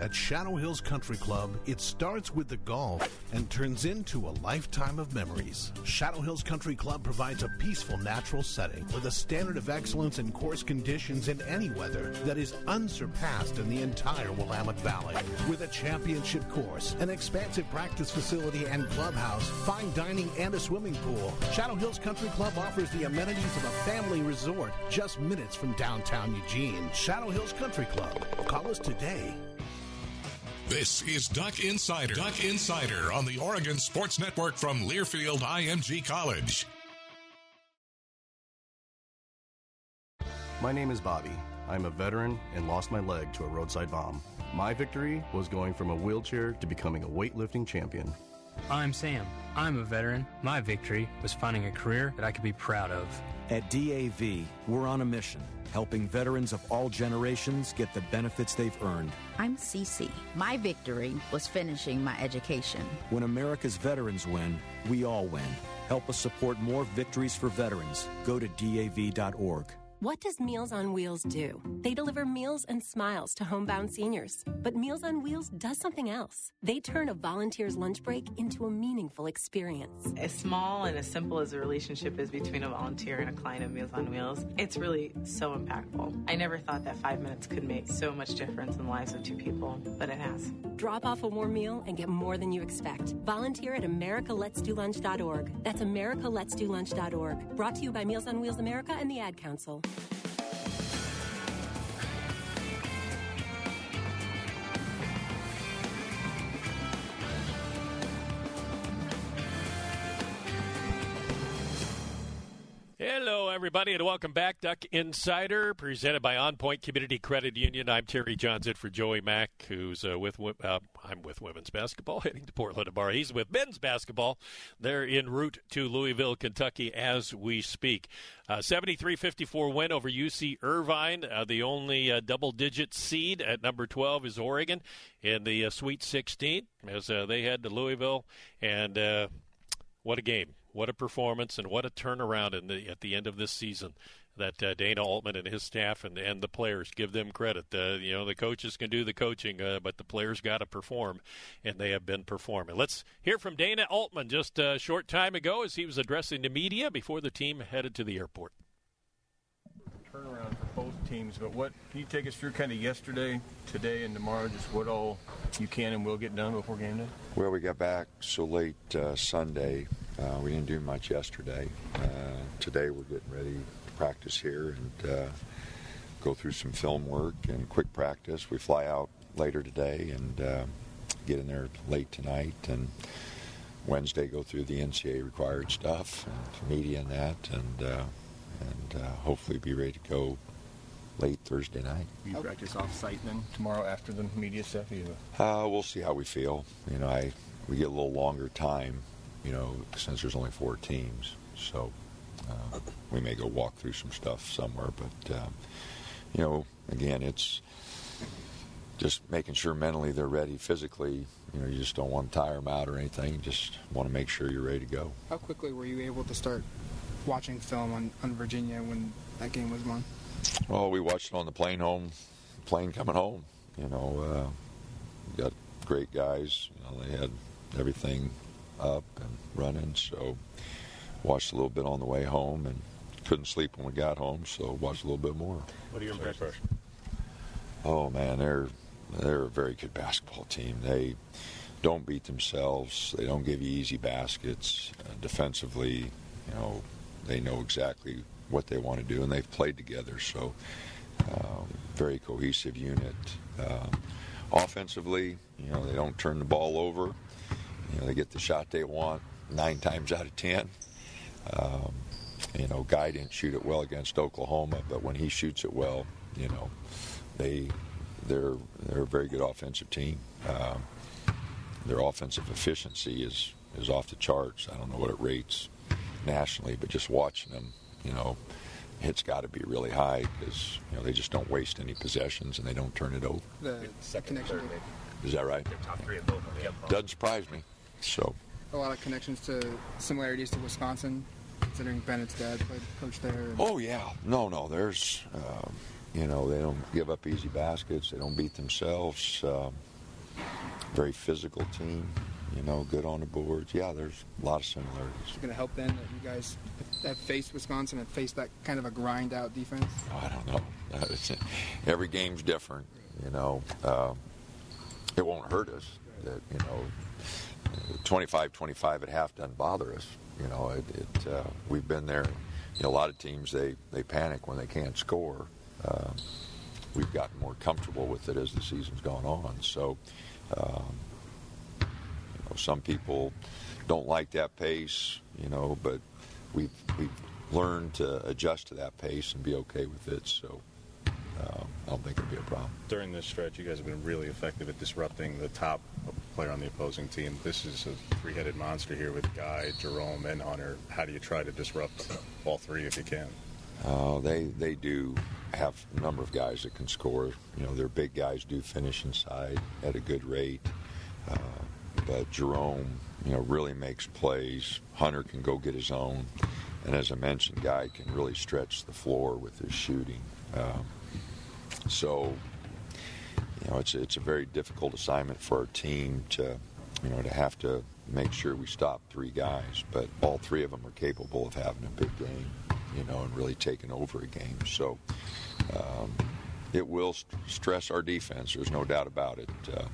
At Shadow Hills Country Club, it starts with the golf and turns into a lifetime of memories. Shadow Hills Country Club provides a peaceful natural setting with a standard of excellence in course conditions in any weather that is unsurpassed in the entire Willamette Valley. With a championship course, an expansive practice facility and clubhouse, fine dining, and a swimming pool, Shadow Hills Country Club offers the amenities of a family resort just minutes from downtown Eugene. Shadow Hills Country Club. Call us today. This is Duck Insider. Duck Insider on the Oregon Sports Network from Learfield IMG College. My name is Bobby. I'm a veteran and lost my leg to a roadside bomb. My victory was going from a wheelchair to becoming a weightlifting champion. I'm Sam. I'm a veteran. My victory was finding a career that I could be proud of. At DAV, we're on a mission, helping veterans of all generations get the benefits they've earned. I'm Cece. My victory was finishing my education. When America's veterans win, we all win. Help us support more victories for veterans. Go to DAV.org. What does Meals on Wheels do? They deliver meals and smiles to homebound seniors. But Meals on Wheels does something else. They turn a volunteer's lunch break into a meaningful experience. As small and as simple as the relationship is between a volunteer and a client of Meals on Wheels, it's really so impactful. I never thought that five minutes could make so much difference in the lives of two people, but it has. Drop off a warm meal and get more than you expect. Volunteer at americaletsdolunch.org. That's americaletsdolunch.org. Brought to you by Meals on Wheels America and the Ad Council. Hello, everybody, and welcome back. Duck Insider, presented by On Point Community Credit Union. I'm Terry Johnson for Joey Mack, who's uh, with uh, I'm with women's basketball, heading to Portland tomorrow. He's with men's basketball. They're en route to Louisville, Kentucky, as we speak. Uh, 73-54 win over UC Irvine. Uh, the only uh, double-digit seed at number 12 is Oregon in the uh, Sweet 16, as they head to Louisville. And what a game! What a performance and what a turnaround the, at the end of this season that uh, Dana Altman and his staff and, and the players give them credit. Uh, you know, the coaches can do the coaching, uh, but the players got to perform, and they have been performing. Let's hear from Dana Altman just a short time ago as he was addressing the media before the team headed to the airport. Turnaround teams, but what can you take us through kind of yesterday, today, and tomorrow? Just what all you can and will get done before game day. Well, we got back so late uh, Sunday. Uh, we didn't do much yesterday. Uh, today we're getting ready to practice here and uh, go through some film work and quick practice. We fly out later today and uh, get in there late tonight and Wednesday go through the NCAA required stuff and media and that and uh, and uh, hopefully be ready to go late Thursday night. You practice off site then tomorrow after the media stuff? Uh, we'll see how we feel. You know, I we get a little longer time you know, since there's only four teams. So uh, we may go walk through some stuff somewhere. But, uh, you know, again, it's just making sure mentally they're ready physically. You know, you just don't want to tire them out or anything. You just want to make sure you're ready to go. How quickly were you able to start watching film on, on Virginia when that game was won? Well, we watched it on the plane home, plane coming home. You know, uh, got great guys. You know, they had everything up and running. So watched a little bit on the way home and couldn't sleep when we got home, so watched a little bit more. What are your impressions? Oh man, they're they're a very good basketball team. They don't beat themselves. They don't give you easy baskets. Uh, defensively, you know, they know exactly what they want to do, and they've played together. So, um, very cohesive unit. Um, offensively, you know, they don't turn the ball over. You know, they get the shot they want nine times out of ten. Um, you know, Guy didn't shoot it well against Oklahoma, but when he shoots it well, you know, they they're they're a very good offensive team. Um, their offensive efficiency is is off the charts. I don't know what it rates nationally, but just watching them, you know, it's got to be really high because you know they just don't waste any possessions and they don't turn it over. The connection. Is that right? Top three of both of them. Doesn't surprise me. So A lot of connections to similarities to Wisconsin, considering Bennett's dad played coach there. and- Oh yeah, no, no. There's, um, you know, they don't give up easy baskets. They don't beat themselves. Um, very physical team. You know, good on the boards. Yeah, there's a lot of similarities. Is it going to help then that you guys have faced Wisconsin and faced that kind of a grind out defense? I don't know. Uh, every game's different. You know, um, it won't hurt us. That you know, 25-25 at half doesn't bother us. You know, it, it uh, we've been there. You know, a lot of teams they they panic when they can't score. Um, we've gotten more comfortable with it as the season's gone on. So, um, you know, some people don't like that pace. You know, but we've we've learned to adjust to that pace and be okay with it. So. Um, I don't think it'll be a problem. During this stretch, you guys have been really effective at disrupting the top player on the opposing team. This is a three-headed monster here with Guy, Jerome, and Hunter. How do you try to disrupt all three if you can? Uh, they they do have a number of guys that can score. You know, their big guys do finish inside at a good rate. Uh, but Jerome, you know, really makes plays. Hunter can go get his own, and as I mentioned, Guy can really stretch the floor with his shooting. Um, so, you know, it's it's a very difficult assignment for our team to, you know, to have to make sure we stop three guys. But all three of them are capable of having a big game, you know, and really taking over a game. So. Um, it will st- stress our defense. There's no doubt about it. Uh,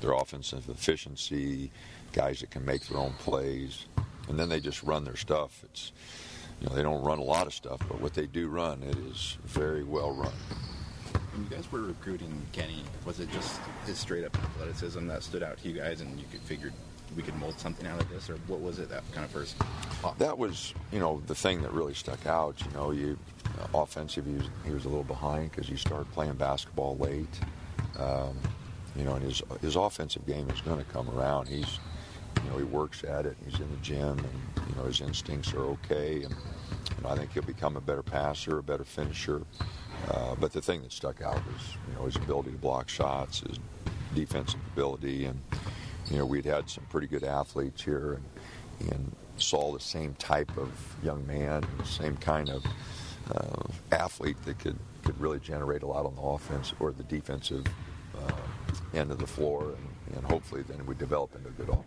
their offensive efficiency, guys that can make their own plays, and then they just run their stuff. It's you know they don't run a lot of stuff, but what they do run, it is very well run. When you guys were recruiting Kenny, was it just his straight up athleticism that stood out to you guys, and you could figured we could mold something out of this, or what was it that kind of first? popped? That was, you know, the thing that really stuck out. You know, you uh, offensive, he was, he was a little behind because he started playing basketball late. Um, you know, and his his offensive game is going to come around. He's, you know, he works at it. He's in the gym, and you know, his instincts are okay. And I think he'll become a better passer, a better finisher. Uh, but the thing that stuck out was, you know, his ability to block shots, his defensive ability, and you know, we'd had some pretty good athletes here, and, and saw the same type of young man, the same kind of uh, athlete that could, could really generate a lot on the offense or the defensive uh, end of the floor, and, and hopefully then we develop into a good. You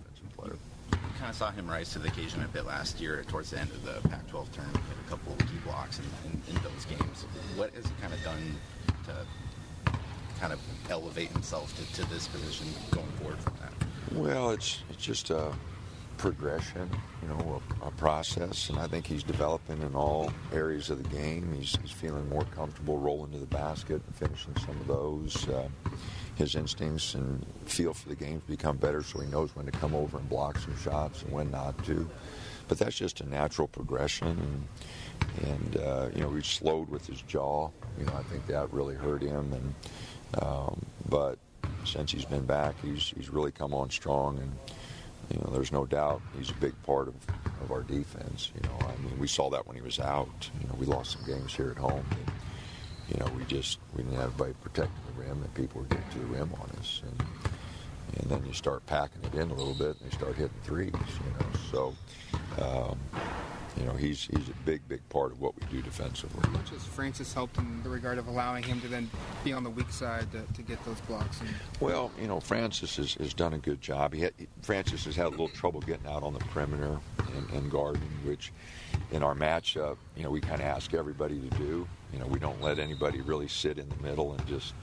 kind of saw him rise to the occasion a bit last year towards the end of the Pac-12 tournament. He had a couple of key blocks in, in, in those games. What has he kind of done to kind of elevate himself to, to this position going forward from that? Well, it's it's just a progression, you know, a, a process, and I think he's developing in all areas of the game. He's, he's feeling more comfortable rolling to the basket and finishing some of those. Uh, his instincts and feel for the game become better, so he knows when to come over and block some shots and when not to. But that's just a natural progression, and and uh, you know we slowed with his jaw. You know, I think that really hurt him, and um, but since he's been back, he's he's really come on strong, and you know, there's no doubt he's a big part of, of our defense. You know, I mean, we saw that when he was out. You know, we lost some games here at home. But, you know, we just we didn't have anybody protecting the rim, and people were getting to the rim on us, and and then you start packing it in a little bit, and they start hitting threes. You know, so um, you know, he's he's a big, big part of what we do defensively. How much has Francis helped in the regard of allowing him to then be on the weak side to, to get those blocks? And... Well, you know, Francis has, has done a good job. He had, Francis has had a little trouble getting out on the perimeter and, and guarding, which in our matchup, you know, we kind of ask everybody to do. You know, we don't let anybody really sit in the middle and just,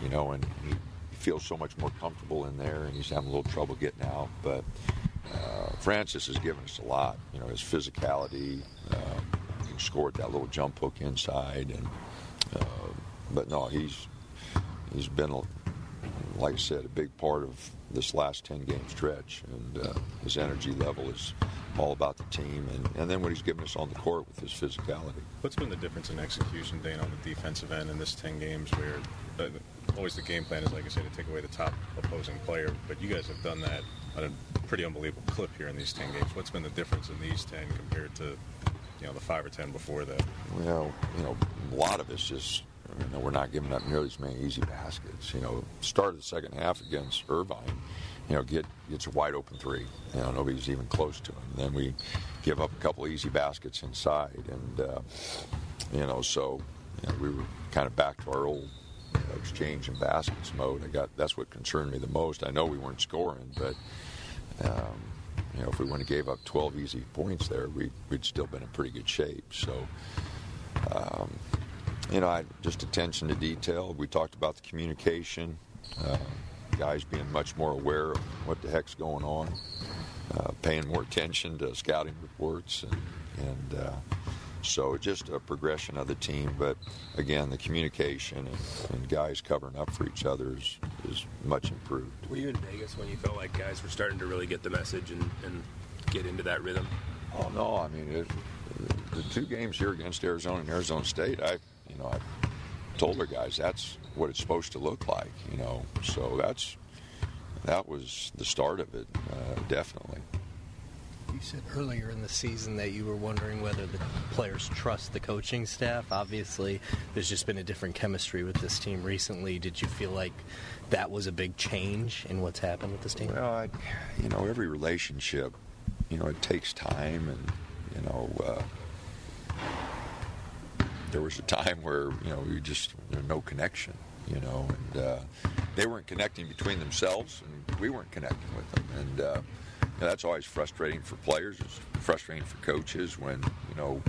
you know, and he feels so much more comfortable in there, and he's having a little trouble getting out. But uh, Francis has given us a lot. You know, his physicality. Um, he scored that little jump hook inside, and uh, but no, he's he's been, like I said, a big part of this last ten game stretch, and uh, his energy level is all about the team, and, and then what he's given us on the court with his physicality. What's been the difference in execution, Dane, on the defensive end in this 10 games where uh, always the game plan is, like I said, to take away the top opposing player, but you guys have done that on a pretty unbelievable clip here in these 10 games. What's been the difference in these 10 compared to, you know, the 5 or 10 before that? Well, you know, a lot of it's just you know, we're not giving up nearly as many easy baskets. You know, start of the second half against Irvine, you know, get gets a wide open three. You know, nobody's even close to him. Then we give up a couple easy baskets inside, and uh, you know, so you know, we were kind of back to our old you know, exchange and baskets mode. I got that's what concerned me the most. I know we weren't scoring, but um, you know, if we wouldn't have gave up 12 easy points there, we, would still been in pretty good shape. So. Um, you know, I, just attention to detail. We talked about the communication. Uh, guys being much more aware of what the heck's going on, uh, paying more attention to scouting reports, and, and uh, so just a progression of the team. But again, the communication and, and, guys covering up for each other is, is much improved. Were you in Vegas when you felt like guys were starting to really get the message and, and get into that rhythm? Oh no, I mean it, the two games here against Arizona and Arizona State, I you know I told our guys that's what it's supposed to look like, you know. So that's that was the start of it, uh, definitely. You said earlier in the season that you were wondering whether the players trust the coaching staff. Obviously, there's just been a different chemistry with this team recently. Did you feel like that was a big change in what's happened with this team? Well, I, you know, every relationship, you know, it takes time, and you know, uh, there was a time where you know we just no connection, you know, and uh, they weren't connecting between themselves, and we weren't connecting with them, and uh, you know, that's always frustrating for players. It's frustrating for coaches when you know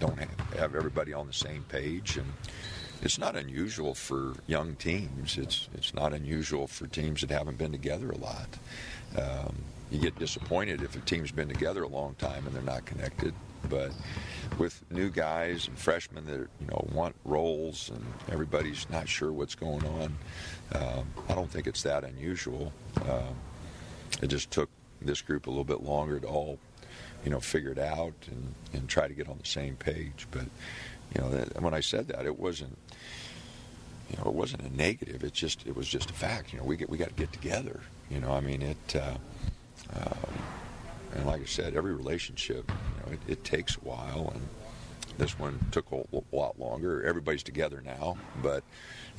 don't have, have everybody on the same page, and it's not unusual for young teams. It's it's not unusual for teams that haven't been together a lot. Um, you get disappointed if a team's been together a long time and they're not connected. But with new guys and freshmen that you know want roles and everybody's not sure what's going on, um, I don't think it's that unusual. Um, it just took this group a little bit longer to all you know figure it out and, and try to get on the same page. But you know that, when I said that, it wasn't you know, it wasn't a negative. It's just it was just a fact. You know, we get we got to get together. You know, I mean it. Uh, um, and like I said, every relationship, you know, it, it, takes a while, and this one took a lot longer. Everybody's together now, but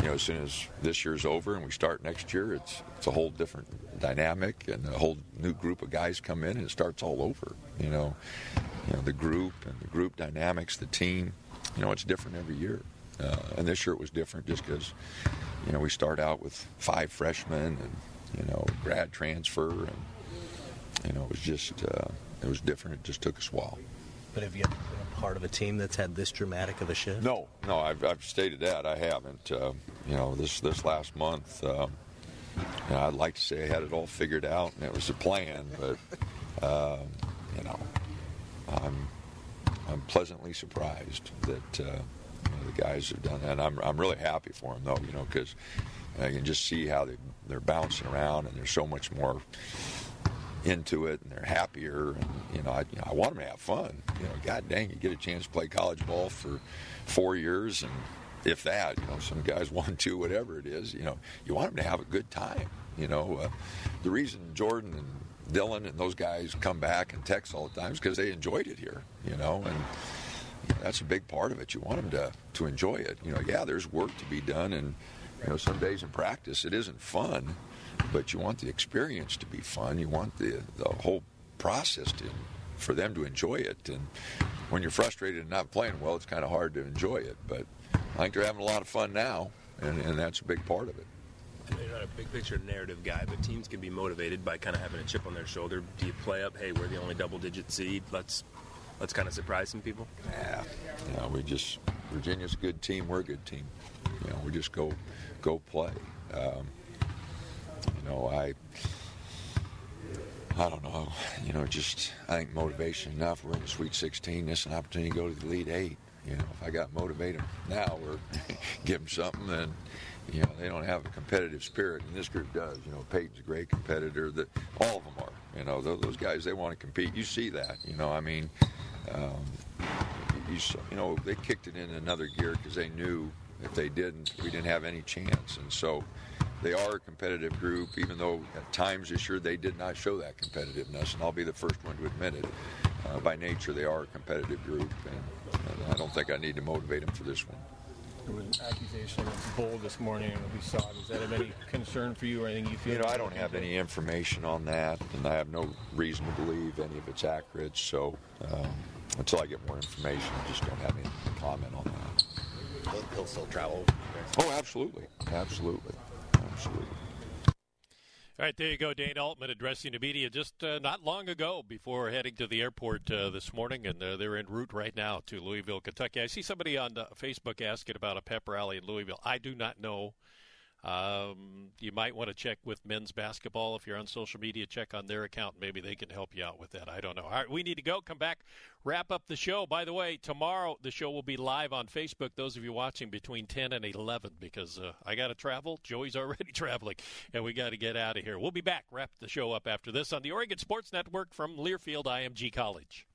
you know, as soon as this year's over and we start next year, it's it's a whole different dynamic, and a whole new group of guys come in, and it starts all over. You know, you know the group and the group dynamics, the team. You know, it's different every year, uh, and this year it was different just because you know we start out with five freshmen and you know grad transfer and you know, it was just uh, it was different. It just took us a while. But have you ever been a part of a team that's had this dramatic of a shift? No, no, I've, I've stated that I haven't. Uh, you know, this this last month, um, you know, I'd like to say I had it all figured out and it was a plan, but uh, you know, I'm I'm pleasantly surprised that uh, you know, the guys have done that. And I'm I'm really happy for them though, you know, because you can just see how they they're bouncing around and there's so much more into it and they're happier. And, you know, I, you know, I want them to have fun. You know, God dang, you get a chance to play college ball for four years and if that, you know, some guys one, two, whatever it is, you know, you want them to have a good time. You know, uh, the reason Jordan and Dillon and those guys come back and text all the time is because they enjoyed it here, you know, and you know, that's a big part of it. You want them to, to enjoy it. You know, yeah, there's work to be done and, you know, some days in practice it isn't fun, but you want the experience to be fun. You want the the whole process to for them to enjoy it. And when you're frustrated and not playing well, it's kind of hard to enjoy it. But I think they're having a lot of fun now, and, and that's a big part of it. You're not a big picture narrative guy, but teams can be motivated by kind of having a chip on their shoulder. Do you play up? Hey, we're the only double-digit seed. Let's let's kind of surprise some people. Yeah, you know, we just Virginia's a good team. We're a good team. You know, we just go go play. Um, know, I I don't know. You know, just I think motivation enough. We're in the Sweet 16. This is an opportunity to go to the Elite Eight. You know, if I got motivated now or give them something, then you know they don't have a competitive spirit, and this group does. You know, Payton's a great competitor. That all of them are. You know, those, those guys they want to compete. You see that. You know, I mean, um, you, you know they kicked it in another gear because they knew if they didn't, we didn't have any chance, and so they are a competitive group, even though at times this year they did not show that competitiveness, and I'll be the first one to admit it. Uh, by nature, they are a competitive group, and, and, I don't think I need to motivate them for this one. There was an accusation against Bull this morning, and we saw it. Is that of any concern for you, or anything you feel? You know, I don't have any information on that, and I have no reason to believe any of it's accurate. So um, until I get more information, I just don't have any comment on that. He'll, he'll still travel. Oh, absolutely, absolutely. Absolutely. All right, there you go. Dana Altman addressing the media just uh, not long ago before heading to the airport uh, this morning, and uh, they're en route right now to Louisville, Kentucky. I see somebody on uh, Facebook asking about a pep rally in Louisville. I do not know um, you might want to check with men's basketball if you're on social media. Check on their account. Maybe they can help you out with that. I don't know. All right, we need to go. Come back, wrap up the show. By the way, tomorrow the show will be live on Facebook. Those of you watching between 10 and 11, because uh, I got to travel. Joey's already traveling, and we got to get out of here. We'll be back. Wrap the show up after this on the Oregon Sports Network from Learfield IMG College.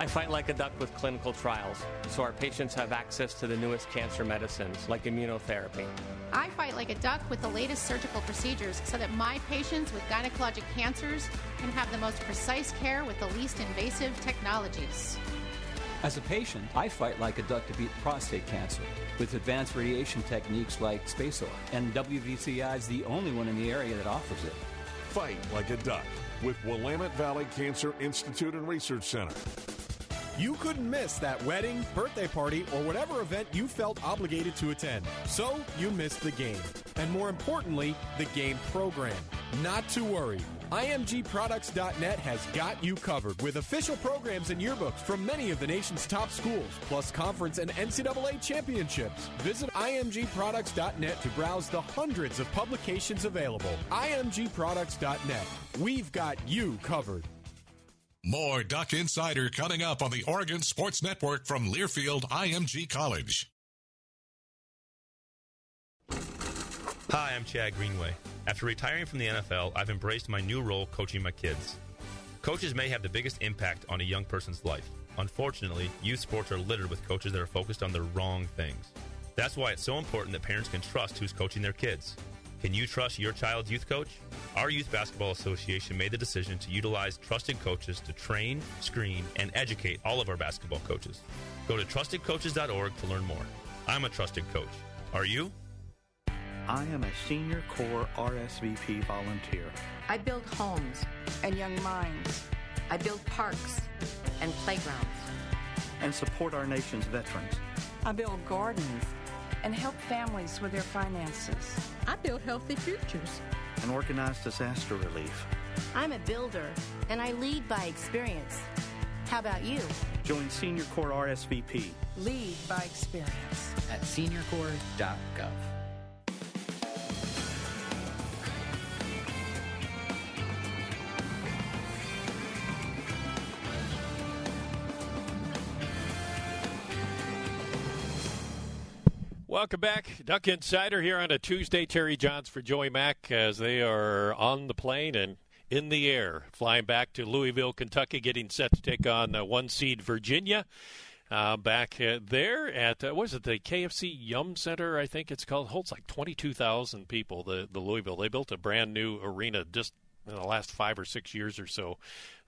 I fight like a duck with clinical trials, so our patients have access to the newest cancer medicines like immunotherapy. I fight like a duck with the latest surgical procedures so that my patients with gynecologic cancers can have the most precise care with the least invasive technologies. As a patient, I fight like a duck to beat prostate cancer with advanced radiation techniques like SpaceOAR, and WVCI is the only one in the area that offers it. Fight like a duck with Willamette Valley Cancer Institute and Research Center. You couldn't miss that wedding, birthday party, or whatever event you felt obligated to attend. So you missed the game. And more importantly, the game program. Not to worry. IMGProducts.net has got you covered with official programs and yearbooks from many of the nation's top schools, plus conference and NCAA championships. Visit IMGProducts.net to browse the hundreds of publications available. IMGProducts.net. We've got you covered. More Duck Insider coming up on the Oregon Sports Network from Learfield IMG College. Hi, I'm Chad Greenway. After retiring from the NFL, I've embraced my new role coaching my kids. Coaches may have the biggest impact on a young person's life. Unfortunately, youth sports are littered with coaches that are focused on the wrong things. That's why it's so important that parents can trust who's coaching their kids. Can you trust your child's youth coach? Our Youth Basketball Association made the decision to utilize trusted coaches to train, screen, and educate all of our basketball coaches. Go to trustedcoaches.org to learn more. I'm a trusted coach. Are you? I am a senior corps RSVP volunteer. I build homes and young minds. I build parks and playgrounds. And support our nation's veterans. I build gardens and help families with their finances. I build healthy futures. And organize disaster relief. I'm a builder and I lead by experience. How about you? Join Senior Corps RSVP. Lead by experience. At seniorcorps.gov. Welcome back. Duck Insider here on a Tuesday. Terry Johns for Joey Mack as they are on the plane and in the air, flying back to Louisville, Kentucky, getting set to take on uh, one seed Virginia. Uh, back uh, there at uh, what is it the KFC Yum Center I think it's called holds like twenty two thousand people the the Louisville they built a brand new arena just in the last five or six years or so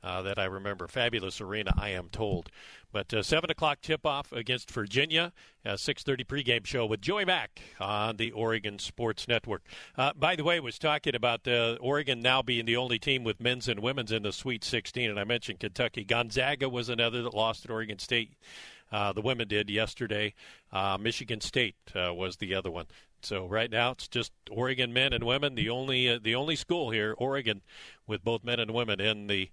uh, that I remember. Fabulous arena, I am told. But uh, seven o'clock tip off against Virginia. Six thirty pregame show with Joey Mack on the Oregon Sports Network. Uh, by the way, was talking about uh, Oregon now being the only team with men's and women's in the Sweet 16, and I mentioned Kentucky. Gonzaga was another that lost at Oregon State. Uh, the women did yesterday. Uh, Michigan State uh, was the other one. So right now it's just Oregon men and women. The only the only school here, Oregon, with both men and women in the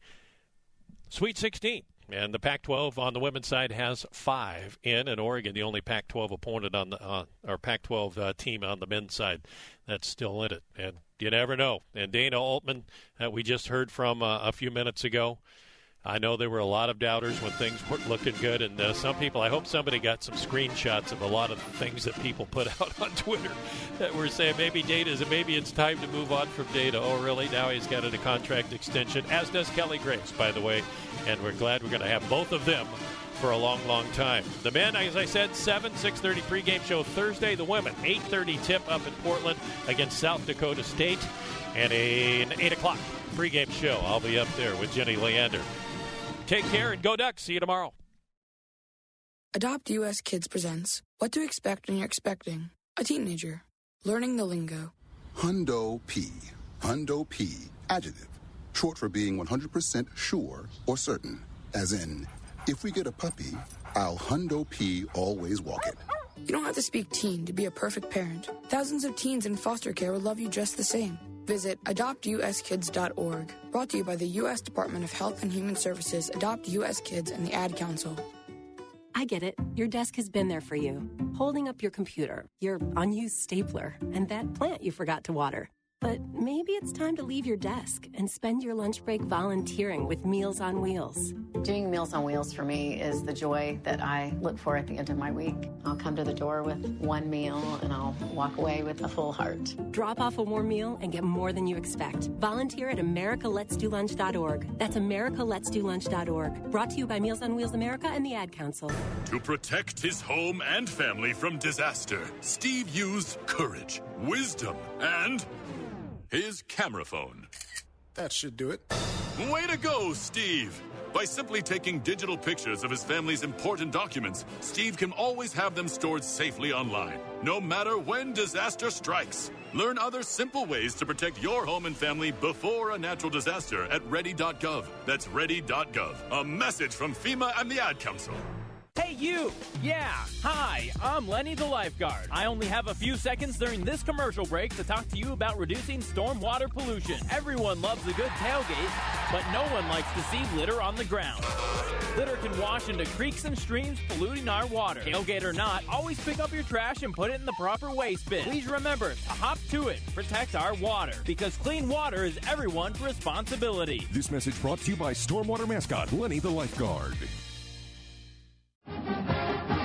Sweet 16. And the Pac-12 on the women's side has five in, and Oregon, the only Pac-12 opponent on the uh, or Pac-12 uh, team on the men's side, that's still in it. And you never know. And Dana Altman, that we just heard from uh, a few minutes ago, I know there were a lot of doubters when things weren't looking good, and uh, some people. I hope somebody got some screenshots of a lot of the things that people put out on Twitter that were saying maybe Dana is maybe it's time to move on from Dana. Oh, really? Now he's got a contract extension, as does Kelly Graves, by the way, and we're glad we're going to have both of them for a long, long time. The men, as I said, 7, 6.30 pregame show Thursday. The women, 8.30 tip up in Portland against South Dakota State. And an 8 o'clock pregame show. I'll be up there with Jenny Leander. Take care and go Ducks. See you tomorrow. Adopt US Kids presents What to Expect When You're Expecting a Teenager. Learning the lingo. Hundo P. Hundo P. Adjective. Short for being 100% sure or certain. As in, if we get a puppy, I'll Hundo P always walk it. You don't have to speak teen to be a perfect parent. Thousands of teens in foster care will love you just the same. Visit adoptuskids.org. Brought to you by the U.S. Department of Health and Human Services, Adopt U.S. Kids, and the Ad Council. I get it. Your desk has been there for you, holding up your computer, your unused stapler, and that plant you forgot to water. But maybe it's time to leave your desk and spend your lunch break volunteering with Meals on Wheels. Doing Meals on Wheels for me is the joy that I look for at the end of my week. I'll come to the door with one meal and I'll walk away with a full heart. Drop off a warm meal and get more than you expect. Volunteer at americaletsdolunch.org. That's americaletsdolunch.org. Brought to you by Meals on Wheels America and the Ad Council. To protect his home and family from disaster, Steve used courage, wisdom, and his camera phone. That should do it. Way to go, Steve! By simply taking digital pictures of his family's important documents, Steve can always have them stored safely online, no matter when disaster strikes. Learn other simple ways to protect your home and family before a natural disaster at ready.gov. That's ready.gov. A message from FEMA and the Ad Council. Hey, you! Yeah, hi, I'm Lenny the lifeguard. I only have a few seconds during this commercial break to talk to you about reducing stormwater pollution. Everyone loves a good tailgate, but no one likes to see litter on the ground. Litter can wash into creeks and streams, polluting our water. Tailgate or not, always pick up your trash and put it in the proper waste bin. Please remember to hop to it, protect our water, because clean water is everyone's responsibility. This message brought to you by Stormwater mascot Lenny the lifeguard. You've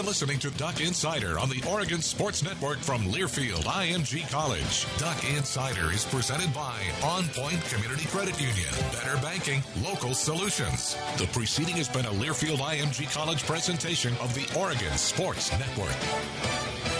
been listening to Duck Insider on the Oregon Sports Network from Learfield IMG College. Duck Insider is presented by On Point Community Credit Union. Better banking, local solutions. The preceding has been a Learfield IMG College presentation of the Oregon Sports Network.